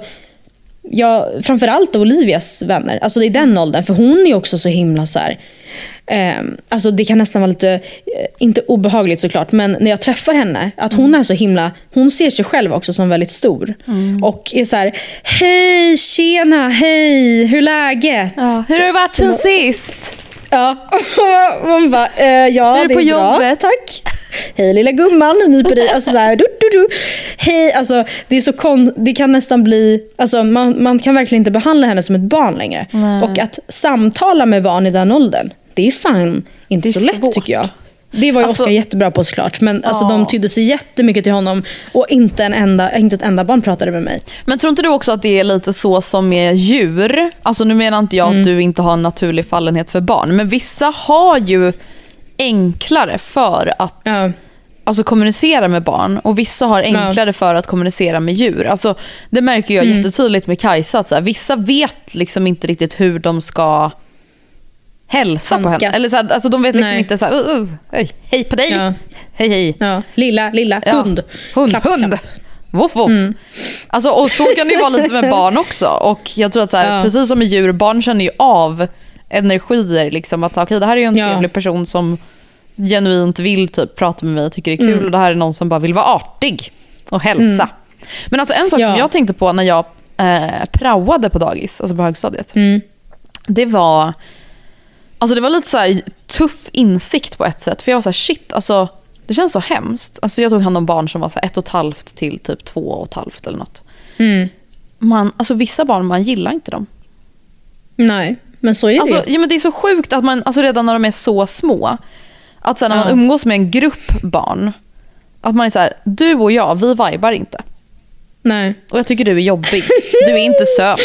ja, framförallt Olivias vänner. Alltså det är den åldern, för hon är också så himla så här. ehm, alltså det kan nästan vara lite, eh, inte obehagligt såklart, men när jag träffar henne, att hon Mm. är så himla, hon ser sig själv också som väldigt stor. Och är så här, hej, tjena, hej, hur är läget? Ja. Hur har det varit sen sist? Ja, man bara, eh, ja är det är bra, jobbet? tack. Hej lilla gumman, ny på dig. Alltså så här, du. Hej, alltså det är så kon det kan nästan bli, alltså man, man kan verkligen inte behandla henne som ett barn längre. Och att samtala med barn i den åldern, det är fan inte är så lätt svårt. tycker jag. Det var ju Alltså- Oscar jättebra på såklart, men alltså, Ja. de tydde sig jättemycket till honom och inte, en enda, inte ett enda barn pratade med mig. Men tror inte du också att det är lite så som med djur? Alltså nu menar inte jag Mm. att du inte har en naturlig fallenhet för barn, men vissa har ju enklare för att Ja. Alltså, kommunicera med barn och vissa har enklare för att kommunicera med djur. Alltså, det märker jag Mm. jättetydligt med Kajsa, att så här, vissa vet liksom inte riktigt hur de ska hälsa på Handskas. henne. Eller så här, alltså de vet liksom Nej. inte så här, uh, uh, hej, hej på dig, Ja. hej hej. Ja, lilla, lilla, Ja. hund. Hund, Klapp, hund. klapp. Voff, voff. Alltså, och så kan det ju vara lite med barn också. Och jag tror att så här, precis som med djur, barn känner ju av energier. Liksom, att så, okay, det här är ju en trevlig person som genuint vill typ, prata med mig och tycker det är Mm. kul. Och det här är någon som bara vill vara artig och hälsa. Men alltså en sak som Ja. jag tänkte på när jag eh, praoade på dagis, alltså på högstadiet. Mm. Det var Alltså det var lite så här tuff insikt på ett sätt. För jag var så här, shit, alltså, det känns så hemskt. Alltså jag tog hand om barn som var så här ett och ett halvt till typ två och ett halvt eller något. Mm. Man, alltså vissa barn, man gillar inte dem. Nej, men så är det Alltså, ju. ja, men det är så sjukt att man, alltså redan när de är så små, att sen när man umgås med en grupp barn, att man är så här, du och jag, vi vibar inte. Nej. Och jag tycker du är jobbig. Du är inte söt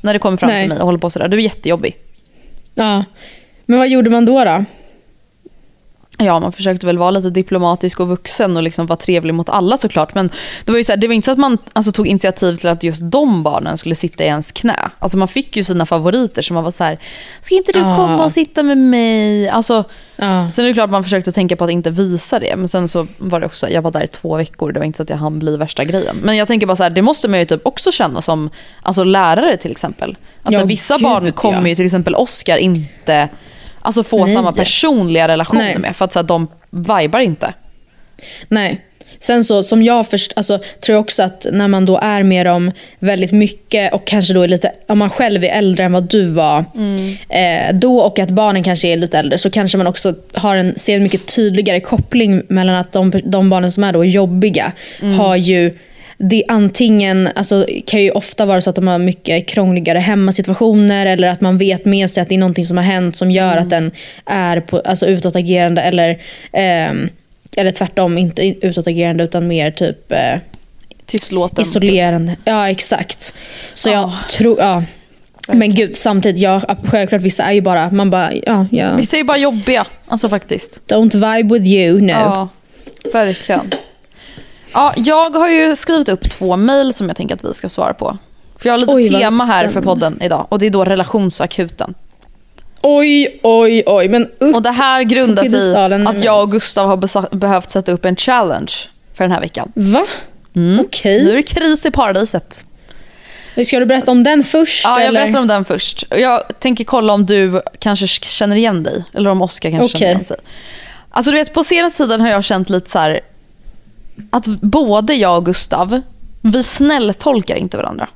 när det kommer fram Nej. till mig och håller på sådär. Du är jättejobbig. Ja. Men vad gjorde man då? då? Ja, man försökte väl vara lite diplomatisk och vuxen och liksom vara trevlig mot alla såklart. Men det var ju så här, det var inte så att man alltså, tog initiativ till att just de barnen skulle sitta i ens knä. Alltså man fick ju sina favoriter som man var så här, ska inte du Ah. komma och sitta med mig? Alltså, Ja. Sen är det klart man försökte tänka på att inte visa det. Men sen så var det också, jag var där i två veckor, det var inte så att jag hann bli värsta grejen. Men jag tänker bara så här, det måste man ju typ också känna som alltså lärare till exempel. Alltså Ja, vissa gud, barn ja. kommer ju till exempel Oscar inte alltså få Nej. samma personliga relationer Nej. med. För att så här, de vibar inte. Nej. Sen så som jag först, alltså, tror jag också att när man då är med dem väldigt mycket och kanske då är lite, om man själv är äldre än vad du var eh, då och att barnen kanske är lite äldre så kanske man också har en, ser en mycket tydligare koppling mellan att de, de barnen som är då jobbiga har ju det antingen, alltså, kan ju ofta vara så att de har mycket krångligare hemmasituationer eller att man vet med sig att det är någonting som har hänt som gör att den är på, alltså, utåtagerande eller ehm, eller tvärtom, inte utåtagerande utan mer typ eh, Tystlåten. isolerande. Ja, exakt. Så jag Ja. tror, ja. Men gud, samtidigt, ja, självklart vissa är ju bara, man bara, ja, ja. Vissa är ju bara jobbiga, alltså faktiskt. Don't vibe with you, no. Ja, verkligen. Ja, jag har ju skrivit upp två mejl som jag tänker att vi ska svara på. För jag har lite Oj, tema här för podden idag och det är då relationsakuten. Oj, oj, oj. Men upp. Och det här grundar sig i att nu. jag och Gustav har behövt sätta upp en challenge för den här veckan. Va? Nu Okej. är det kris i paradiset. Ska du berätta om den först? Ja, jag eller? berättar om den först. Jag tänker kolla om du kanske känner igen dig. Eller om Oskar kanske Okej. känner igen sig. Alltså du vet, på senaste tiden har jag känt lite så här att både jag och Gustav, vi snälltolkar inte varandra.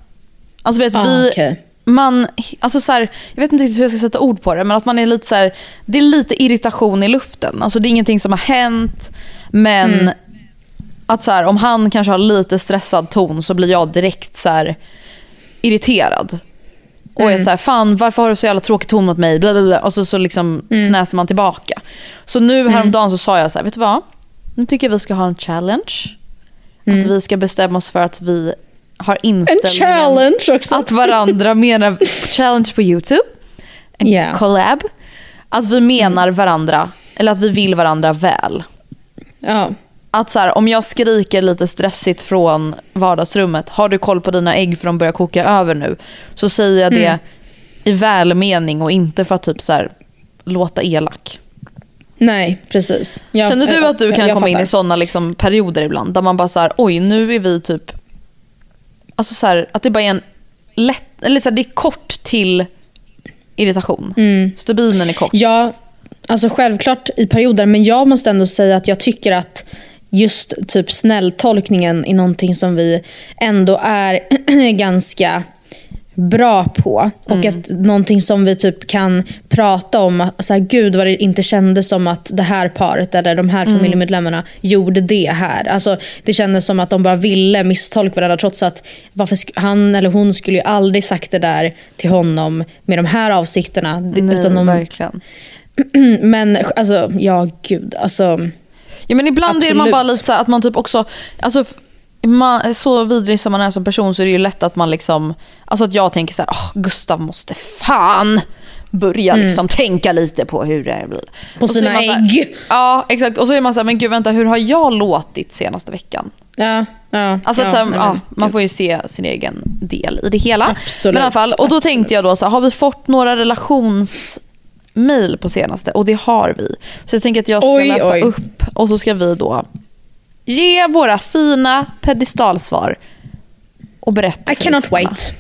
Alltså vet, Ah, vi, okej. man, alltså så här, jag vet inte riktigt hur jag ska sätta ord på det, men att man är lite så här, det är lite irritation i luften. Alltså det är ingenting som har hänt, men Mm. att så här, om han kanske har lite stressad ton så blir jag direkt så här irriterad. Och Mm. är så här, fan varför har du så jävla tråkig ton mot mig? Bla, bla, bla. Och så, så liksom Mm. snäser man tillbaka. Så nu häromdagen så sa jag så här, vet du vad? Nu tycker jag vi ska ha en challenge. Att vi ska bestämma oss för att vi har Mm. En inställningen challenge också. att varandra menar challenge på YouTube. En. Mm. collab. Att vi menar varandra, eller att vi vill varandra väl. Ja. Att så här, om jag skriker lite stressigt från vardagsrummet, har du koll på dina ägg för de börjar koka över nu? Så säger jag det Mm. i välmening och inte för att typ så här, låta elak. Nej, precis. Jag, Känner du jag- att du jag- kan jag komma in fattar. i sådana liksom perioder ibland där man bara så här, oj nu är vi typ, alltså så här, att det bara är en lätt, eller så här, det är kort till irritation. Stubinen är kort. Mm. Ja, alltså självklart i perioder. Men jag måste ändå säga att jag tycker att just typ snälltolkningen är någonting som vi ändå är ganska bra på. Och att någonting som vi typ kan prata om, så här, gud vad det inte kändes som att det här paret eller de här familjemedlemmarna gjorde det här. Alltså, det kändes som att de bara ville misstolka varandra trots att varför han eller hon skulle ju aldrig sagt det där till honom med de här avsikterna. Nej, utan de, verkligen. men alltså, ja gud. Alltså, Ja, men ibland är man Absolut. bara lite så att man typ också, alltså, man, så vidrig som man är som person så är det ju lätt att man liksom, alltså att jag tänker så här, "Åh, Gustav måste fan börja liksom tänka lite på hur det blir. Mm. På Och sina ägg. Ja, exakt. Och så är man så här, men gud vänta, hur har jag låtit senaste veckan? ja, ja, Alltså ja, så här, nej, ja, man får ju se sin egen del i det hela. Absolut, Men i alla fall, och då tänkte jag då så här, har vi fått några relations mail på senaste och det har vi. Så jag tänker att jag ska Oj, läsa oj. upp och så ska vi då ge våra fina pedestalsvar och berätta I för cannot lyssnarna wait.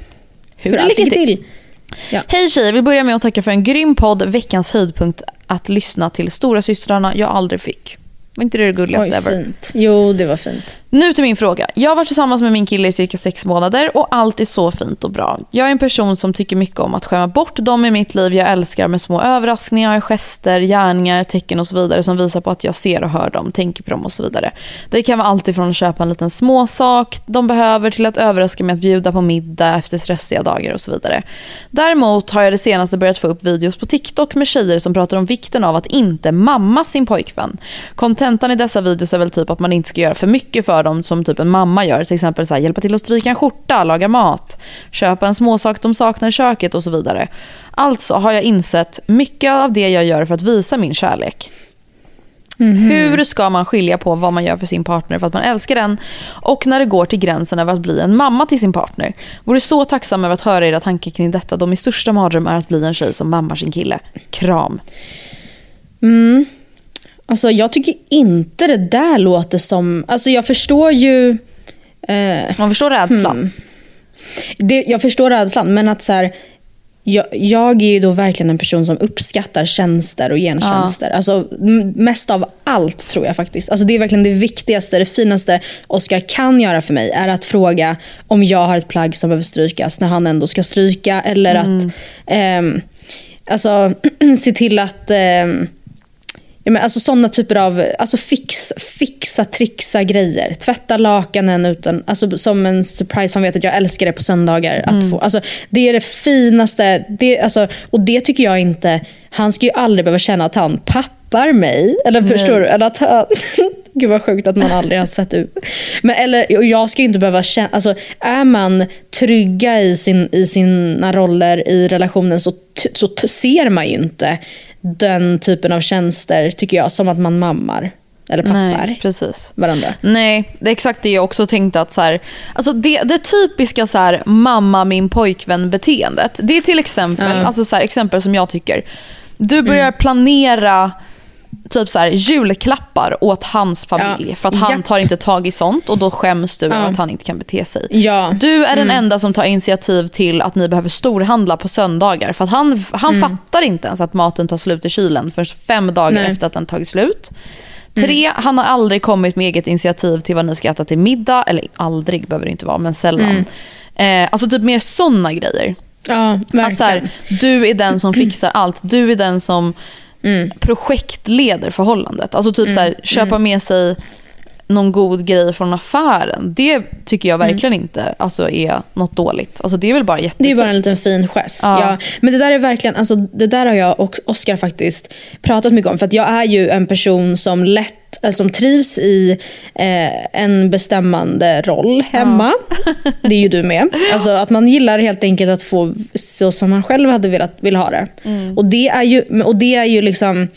hur, det ligger till. Ja. Hej tjejer, vill börja med att tacka för en grym podd. Veckans höjdpunkt att lyssna till stora systrarna jag aldrig fick. Var inte det det gulligaste Oj, ever? fint. Jo, det var fint. Nu till min fråga. Jag har varit tillsammans med min kille i cirka sex månader och allt är så fint och bra. Jag är en person som tycker mycket om att skämma bort dem i mitt liv jag älskar med små överraskningar, gester, gärningar, tecken och så vidare som visar på att jag ser och hör dem, tänker på dem och så vidare. Det kan vara allt ifrån att köpa en liten småsak de behöver till att överraska med att bjuda på middag efter stressiga dagar och så vidare. Däremot har jag det senaste börjat få upp videos på TikTok med tjejer som pratar om vikten av att inte mamma sin pojkvän. Kontentan i dessa videos är väl typ att man inte ska göra för mycket för dem som typ en mamma gör. Till exempel så här, hjälpa till att stryka en skjorta, laga mat, köpa en småsak de saknar i köket och så vidare. Alltså har jag insett mycket av det jag gör för att visa min kärlek. Hur ska man skilja på vad man gör för sin partner för att man älskar den och när det går till gränsen över att bli en mamma till sin partner? Vore så tacksam över att höra era tankar kring detta då min största mardröm är att bli en tjej som mammar sin kille. Kram. Alltså jag tycker inte det där låter som... Alltså jag förstår ju... Eh, Man förstår rädslan. det, jag förstår rädslan, men att så här, jag, jag är ju då verkligen en person som uppskattar tjänster och gentjänster. Alltså, m- mest av allt tror jag faktiskt. Alltså, det är verkligen det viktigaste, det finaste Oscar kan göra för mig är att fråga om jag har ett plagg som behöver strykas när han ändå ska stryka. Eller att ehm, alltså, se till att ehm, Ja, men alltså sådana typer av alltså fix, fixa, trixa grejer. Tvätta lakanen utan, alltså som en surprise. Han vet att jag älskar det på söndagar. Att få, alltså, det är det finaste. Det, alltså, och det tycker jag inte... Han ska ju aldrig behöva känna att han pappar mig. Eller förstår du? Eller att han, Gud vad sjukt att man aldrig har sett ut. Men, eller, och jag ska ju inte behöva känna... Alltså, är man trygga i, sin, i sina roller i relationen så, så ser man ju inte den typen av tjänster, tycker jag, som att man mammar eller pappar Nej, precis. varandra. Nej, det är exakt det jag också tänkte att så här, alltså det, det typiska så här, mamma min pojkvän beteendet. Det är till exempel, alltså så här, exempel som jag tycker. Du börjar Mm. planera typ så här, julklappar åt hans familj Ja. för att han Japp. tar inte tag i sånt och då skäms du över att han inte kan bete sig. Ja. Mm. Du är den enda som tar initiativ till att ni behöver storhandla på söndagar för att han, han fattar inte ens att maten tar slut i kylen för fem dagar Mm. Nej. Mm. efter att den tagit slut. Tre, han har aldrig kommit med eget initiativ till vad ni ska äta till middag. Eller aldrig behöver det inte vara, men sällan. Mm. Eh, alltså typ mer sådana grejer. Ja, Att så verkligen. här, du är den som fixar allt. Du är den som Mm. projektleder förhållandet. Alltså typ så här, köpa med sig någon god grej från affären. Det tycker jag verkligen inte alltså, är något dåligt. Alltså, det är väl bara Det är jättefint. bara en liten fin gest. Ja. Ja. Men det där är verkligen, alltså, det där har jag och Oscar faktiskt pratat mycket om. För jag är ju en person som lätt eh, som trivs i eh, en bestämmande roll hemma. Det är ju du med. Alltså att man gillar helt enkelt att få så som man själv hade velat vill ha det. Och det är ju, och det är ju liksom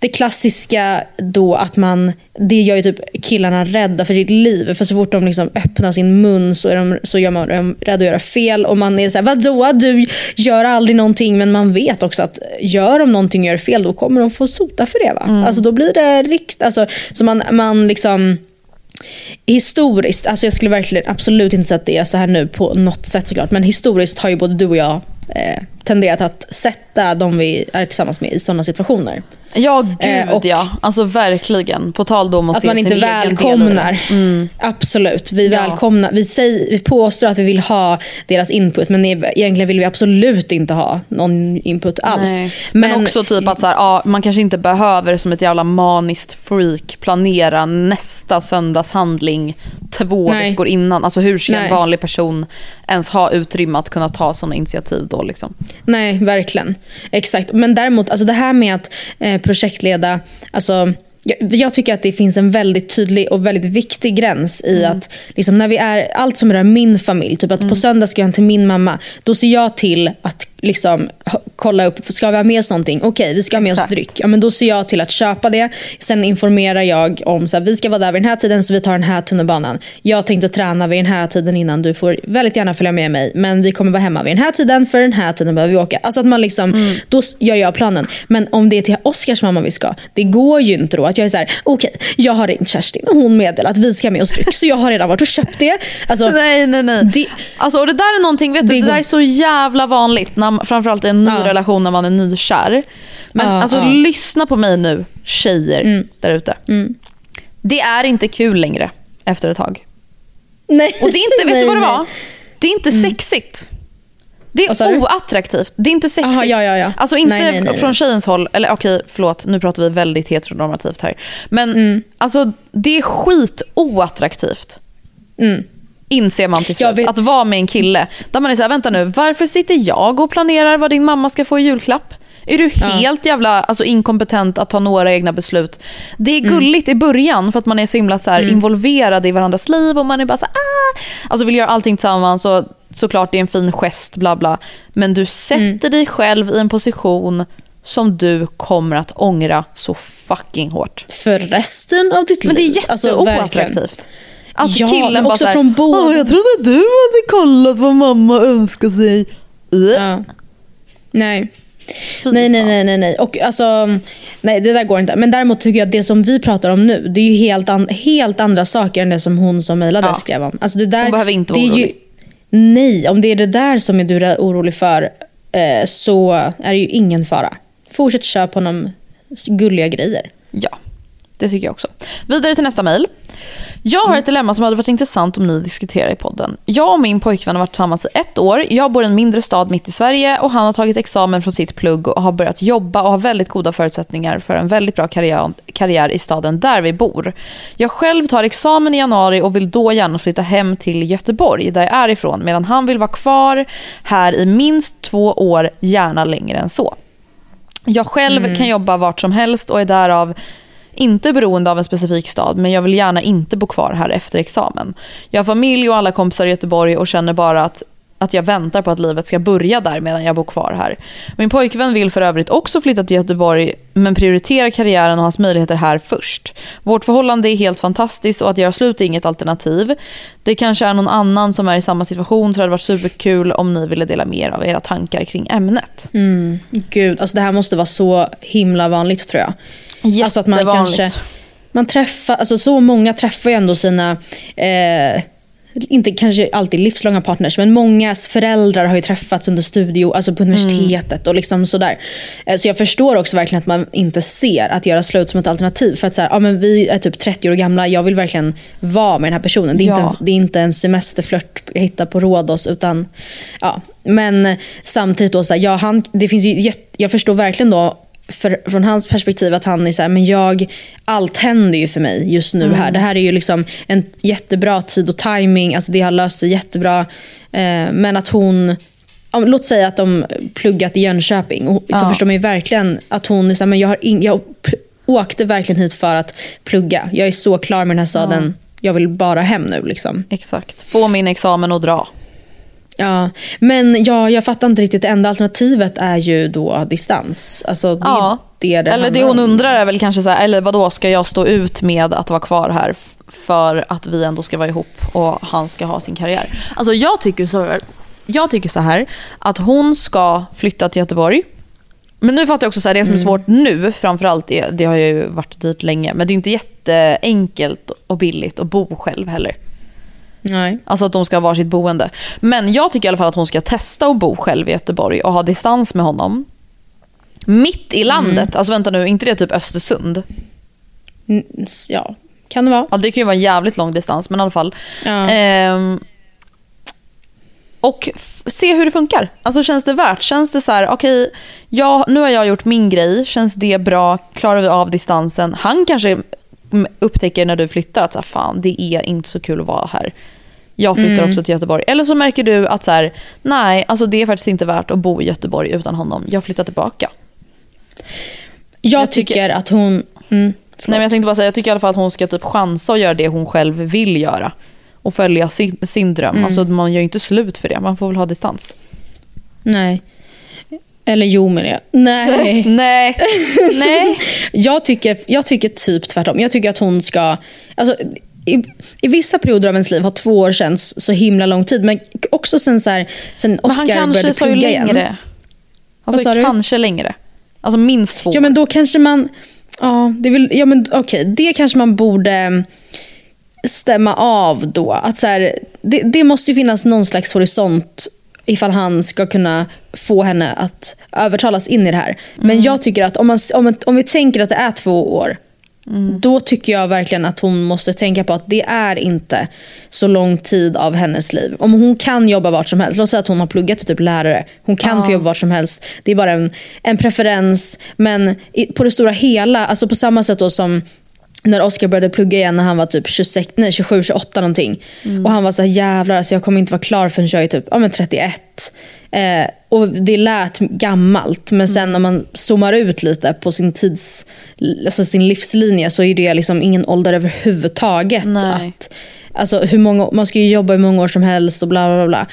det klassiska då att man, det gör ju typ killarna rädda för sitt liv. För så fort de liksom öppnar sin mun så är de, så gör man de rädda att göra fel. Och man är såhär, vadå du gör aldrig någonting. Men man vet också att gör de någonting och gör fel då kommer de få sota för det. Va? Alltså då blir det rikt, alltså, så man, man liksom historiskt, alltså jag skulle verkligen absolut inte säga att det är så här nu på något sätt såklart. Men historiskt har ju både du och jag eh, tenderat att sätta de vi är tillsammans med i sådana situationer. Ja, gud Eh, och- ja. Alltså verkligen. På tal då om att, Att se man inte sin välkomnar. Absolut. Vi, Ja. välkomnar, vi, säger, vi påstår att vi vill ha deras input men egentligen vill vi absolut inte ha någon input alls. Nej. Men, också typ att så här, ja, man kanske inte behöver som ett jävla maniskt freak planera nästa söndagshandling två Nej. veckor innan. Alltså hur ska en Nej. vanlig person ens ha utrymme att kunna ta sådana initiativ då? Liksom? Nej, verkligen. Exakt. Men däremot, alltså det här med att eh, projektleda, alltså jag, jag tycker att det finns en väldigt tydlig och väldigt viktig gräns i att liksom, när vi är allt som rör min familj, typ att på söndag ska jag hem till min mamma, då ser jag till att liksom kolla upp, ska vi ha med oss någonting? Okej, vi ska ha med oss Exakt. dryck. Ja, men då ser jag till att köpa det. Sen informerar jag om så här, vi ska vara där vid den här tiden så vi tar den här tunnelbanan. Jag tänkte träna vid den här tiden innan, du får väldigt gärna följa med mig. Men vi kommer vara hemma vid den här tiden, för den här tiden behöver vi åka. Alltså att man liksom, Mm. då gör jag planen. Men om det är till Oscars mamma vi ska, det går ju inte då att jag är så här: okej, jag har ringt Kerstin och hon meddelar att vi ska ha med oss dryck. Så jag har redan varit och köpt det. Alltså, Nej, nej, nej. Det- alltså, och det där är någonting, vet du, Det det, där är så jävla vanligt, man- framförallt i en ny Ja. relation när man är nykär. Men Ja, alltså ja. Mm. lyssna på mig nu, tjejer där ute. Det är inte kul längre efter ett tag. nej. Och det är inte, vet Nej, du vad det nej. var? Det är inte sexigt. Det är oattraktivt. Det är inte sexigt. Aha, ja, ja, ja. Alltså inte Nej, nej, nej, från nej. tjejens håll, eller okej förlåt nu pratar vi väldigt heteronormativt här. Men Mm. alltså det är skit oattraktivt. Inser man till slut. vet- Att vara med en kille där man är såhär, vänta nu, varför sitter jag och planerar vad din mamma ska få i julklapp? Är du helt jävla alltså, inkompetent att ta några egna beslut? Det Mm. är gulligt i början för att man är så himla så här, involverad i varandras liv och man är bara så här, ah! Alltså vill göra allting tillsammans och såklart det är en fin gest bla bla. Men du sätter Mm. dig själv i en position som du kommer att ångra så fucking hårt. För resten av ditt Men det är liv. Alltså, jätteoattraktivt. Att Ja, killen bara också så här, från båda- "Åh, jag trodde du hade kollat vad mamma önskar sig. Äh. Ja. Nej. Nej, nej, nej, nej, nej. Och alltså, nej, det där går inte. Men däremot tycker jag att det som vi pratar om nu, det är ju helt, an- helt andra saker än det som hon som mejlade Ja. skrev om. Alltså det där, Hon behöver inte vara är ju, orolig. Nej, om det är det där som är du är orolig för eh, så är det ju ingen fara. Fortsätt köpa honom gulliga grejer. Ja, det tycker jag också. Vidare till nästa mejl. Jag har ett dilemma som hade varit intressant om ni diskuterar i podden. Jag och min pojkvän har varit tillsammans i ett år. Jag bor i en mindre stad mitt i Sverige och han har tagit examen från sitt plugg och har börjat jobba och har väldigt goda förutsättningar för en väldigt bra karriär, karriär i staden där vi bor. Jag själv tar examen i januari och vill då gärna flytta hem till Göteborg där jag är ifrån medan han vill vara kvar här i minst två år, gärna längre än så. Jag själv kan jobba vart som helst och är därav inte beroende av en specifik stad men jag vill gärna inte bo kvar här efter examen. Jag har familj och alla kompisar i Göteborg och känner bara att, att jag väntar på att livet ska börja där medan jag bor kvar här. Min pojkvän vill för övrigt också flytta till Göteborg men prioriterar karriären och hans möjligheter här först. Vårt förhållande är helt fantastiskt och att göra slut är inget alternativ. Det kanske är någon annan som är i samma situation så det hade varit superkul om ni ville dela mer av era tankar kring ämnet. Mm. Gud, alltså det här måste vara så himla vanligt tror jag. Alltså att man kanske... Man träffar, alltså så många träffar ju ändå sina, eh, inte kanske alltid livslånga partners, men mångas föräldrar har ju träffats under studio, alltså på universitetet och liksom sådär. Eh, så jag förstår också verkligen att man inte ser att göra slut som ett alternativ. För att så här, ja, men vi är typ 30 år gamla, jag vill verkligen vara med den här personen. Det är, Ja. inte, det är inte en semesterflört jag hittar på Rhodos, utan ja. Men samtidigt då, så här, ja, han, det finns ju, jag förstår verkligen då för, från hans perspektiv att han är så här, men jag, allt händer ju för mig just nu här. Det här är ju liksom en jättebra tid och timing. alltså det har löst sig jättebra. Eh, men att hon, om, låt säga att de pluggat i Jönköping, och, så Ja. förstår man ju verkligen att hon är så här, men jag, har in, jag åkte verkligen hit för att plugga. Jag är så klar med den här staden, jag vill bara hem nu. Liksom. Exakt. Få min examen och dra. Ja, men ja, jag fattar inte riktigt. Det enda alternativet är ju då distans. Alltså, det är Ja. det det eller det hon undrar är väl kanske så här, eller vadå ska jag stå ut med att vara kvar här för att vi ändå ska vara ihop och han ska ha sin karriär. Alltså jag tycker så här, jag tycker så här att hon ska flytta till Göteborg. Men nu fattar jag också så här, det som är svårt nu framförallt, är, det har ju varit dyrt länge, men det är inte jätteenkelt och billigt att bo själv heller. Nej. Alltså att de ska ha varsitt boende. Men jag tycker i alla fall att hon ska testa att bo själv i Göteborg och ha distans med honom. Mitt i landet, alltså vänta nu, inte det typ Östersund? Mm, Ja, kan det vara. Ja, det kan ju vara en jävligt lång distans, men i alla fall. Ja. Ehm, och se hur det funkar. Alltså känns det värt? Känns det så här, okej, ja, nu har jag gjort min grej, känns det bra? Klarar vi av distansen? Han kanske mm, upptäcker när du flyttar att så här, fan, det är inte så kul att vara här. Jag flyttar också till Göteborg. Eller så märker du att så här, nej, alltså det är faktiskt inte värt att bo i Göteborg utan honom. Jag flyttar tillbaka. jag, jag tycker- tycker att hon... Mm, Nej, men jag tänkte bara säga, jag tycker i alla fall att hon ska typ chansa och göra det hon själv vill göra. Och följa sin, sin dröm. Alltså man gör ju inte slut för det, man får väl ha distans. Nej. Eller jo menar jag. Nej. Nej. Nej. Jag tycker, jag tycker typ tvärtom. Jag tycker att hon ska... Alltså, i, I vissa perioder av ens liv har två år känts så himla lång tid. Men också sen, så här, sen Men han Oscar kanske började sa ju plugga längre. igen. Alltså Vad sa du? kanske längre. Alltså minst två. Ja men då kanske man... Ja, det vill, ja men okej. Det kanske man borde stämma av då. Att så här, det, det måste ju finnas någon slags horisont ifall han ska kunna få henne att övertalas in i det här. Men jag tycker att om, man, om, man- om vi tänker att det är två år då tycker jag verkligen att hon måste tänka på att det är inte så lång tid av hennes liv. Om hon kan jobba vart som helst, låt säga att hon har pluggat till typ lärare. Hon kan få jobba vart som helst. Det är bara en, en preferens. Men på det stora hela, alltså på samma sätt då som när Oscar började plugga igen när han var typ 26, nej, 27, 28 någonting. Och han var så här, jävlar alltså jag kommer inte vara klar förrän jag är typ ja, men 31. Eh, och det lät gammalt men sen när man zoomar ut lite på sin tids, alltså sin livslinje så är det liksom ingen ålder överhuvudtaget. Nej. Att, alltså hur många, man ska ju jobba hur många år som helst och bla bla bla.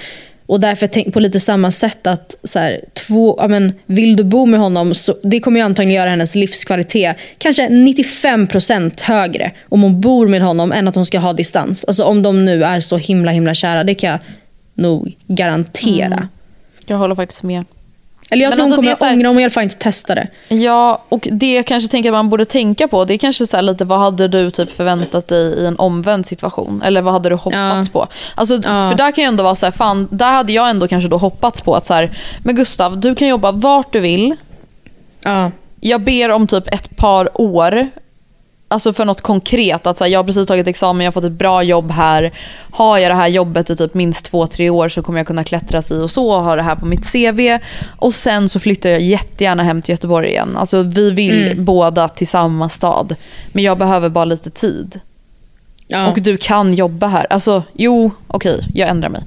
Och därför tänk på lite samma sätt att så här, två, ja, men, vill du bo med honom så det kommer ju antagligen göra hennes livskvalitet kanske 95% högre om hon bor med honom än att hon ska ha distans. Alltså om de nu är så himla himla kära, det kan jag nog garantera. Mm. Jag håller faktiskt med. Eller jag Men tror alltså, hon kommer så här- ångra om hon i alla fall inte testar det. Ja, och det jag kanske tänker att man borde tänka på, det är kanske så lite vad hade du typ förväntat dig i en omvänd situation? Eller vad hade du hoppats på? Alltså, Ja. För där kan jag ändå vara så här, fan, där hade jag ändå kanske då hoppats på att så här, men Gustav, du kan jobba vart du vill. Ja. Jag ber om typ ett par år. Alltså för något konkret. Att så här, jag har precis tagit examen, jag har fått ett bra jobb här. Har jag det här jobbet i typ minst två, tre år så kommer jag kunna klättra si och så och ha det här på mitt CV. Och sen så flyttar jag jättegärna hem till Göteborg igen. Alltså vi vill båda till samma stad. Men jag behöver bara lite tid. Ja. Och du kan jobba här. Alltså jo, okej, jag ändrar mig.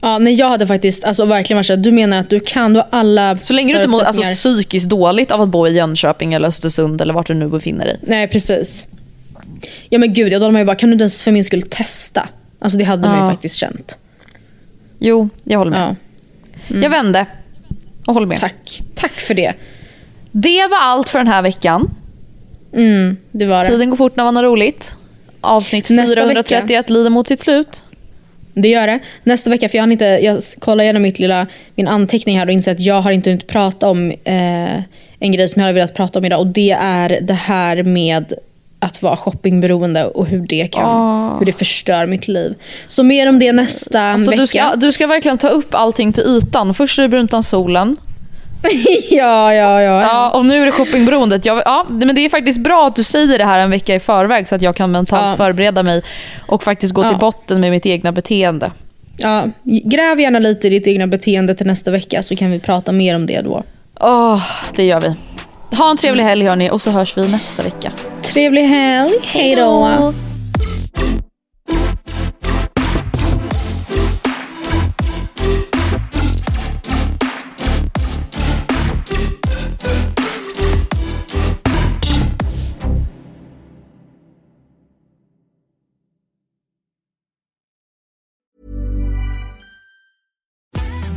Ja, nej, jag hade faktiskt alltså, verkligen varit så här, du menar att du kan, du har alla Så länge du inte mår alltså, psykiskt dåligt av att bo i Jönköping eller Östersund eller vart du nu befinner dig. Nej, precis. Ja men gud, jag hade man ju bara, kan du inte ens för min skull testa? Alltså det hade man Ja. ju faktiskt känt. Jo, jag håller med. Ja, Jag vände och håller med. tack. Tack för det. Det var allt för den här veckan. Mm, det var det. Tiden går fort när man har roligt. Avsnitt Nästa 431 lider mot sitt slut. Det gör det. Nästa vecka, för jag har inte, jag kollar igenom mitt lilla, min anteckning här och inser att jag har inte hunnit prata om eh, en grej som jag hade velat prata om idag och det är det här med att vara shoppingberoende och hur det kan, hur det förstör mitt liv. Så mer om det nästa Alltså, vecka. du, ska, du ska verkligen ta upp allting till ytan. Först är det Bruntansolen. ja, ja, ja. Ja, och nu är det shoppingberoendet. Jag, ja, men det är faktiskt bra att du säger det här en vecka i förväg så att jag kan mentalt Ja. förbereda mig och faktiskt gå Ja. till botten med mitt egna beteende. Ja, gräv gärna lite i ditt egna beteende till nästa vecka så kan vi prata mer om det då. Åh, det gör vi. Ha en trevlig helg hörni och så hörs vi nästa vecka. Trevlig helg. Hej då.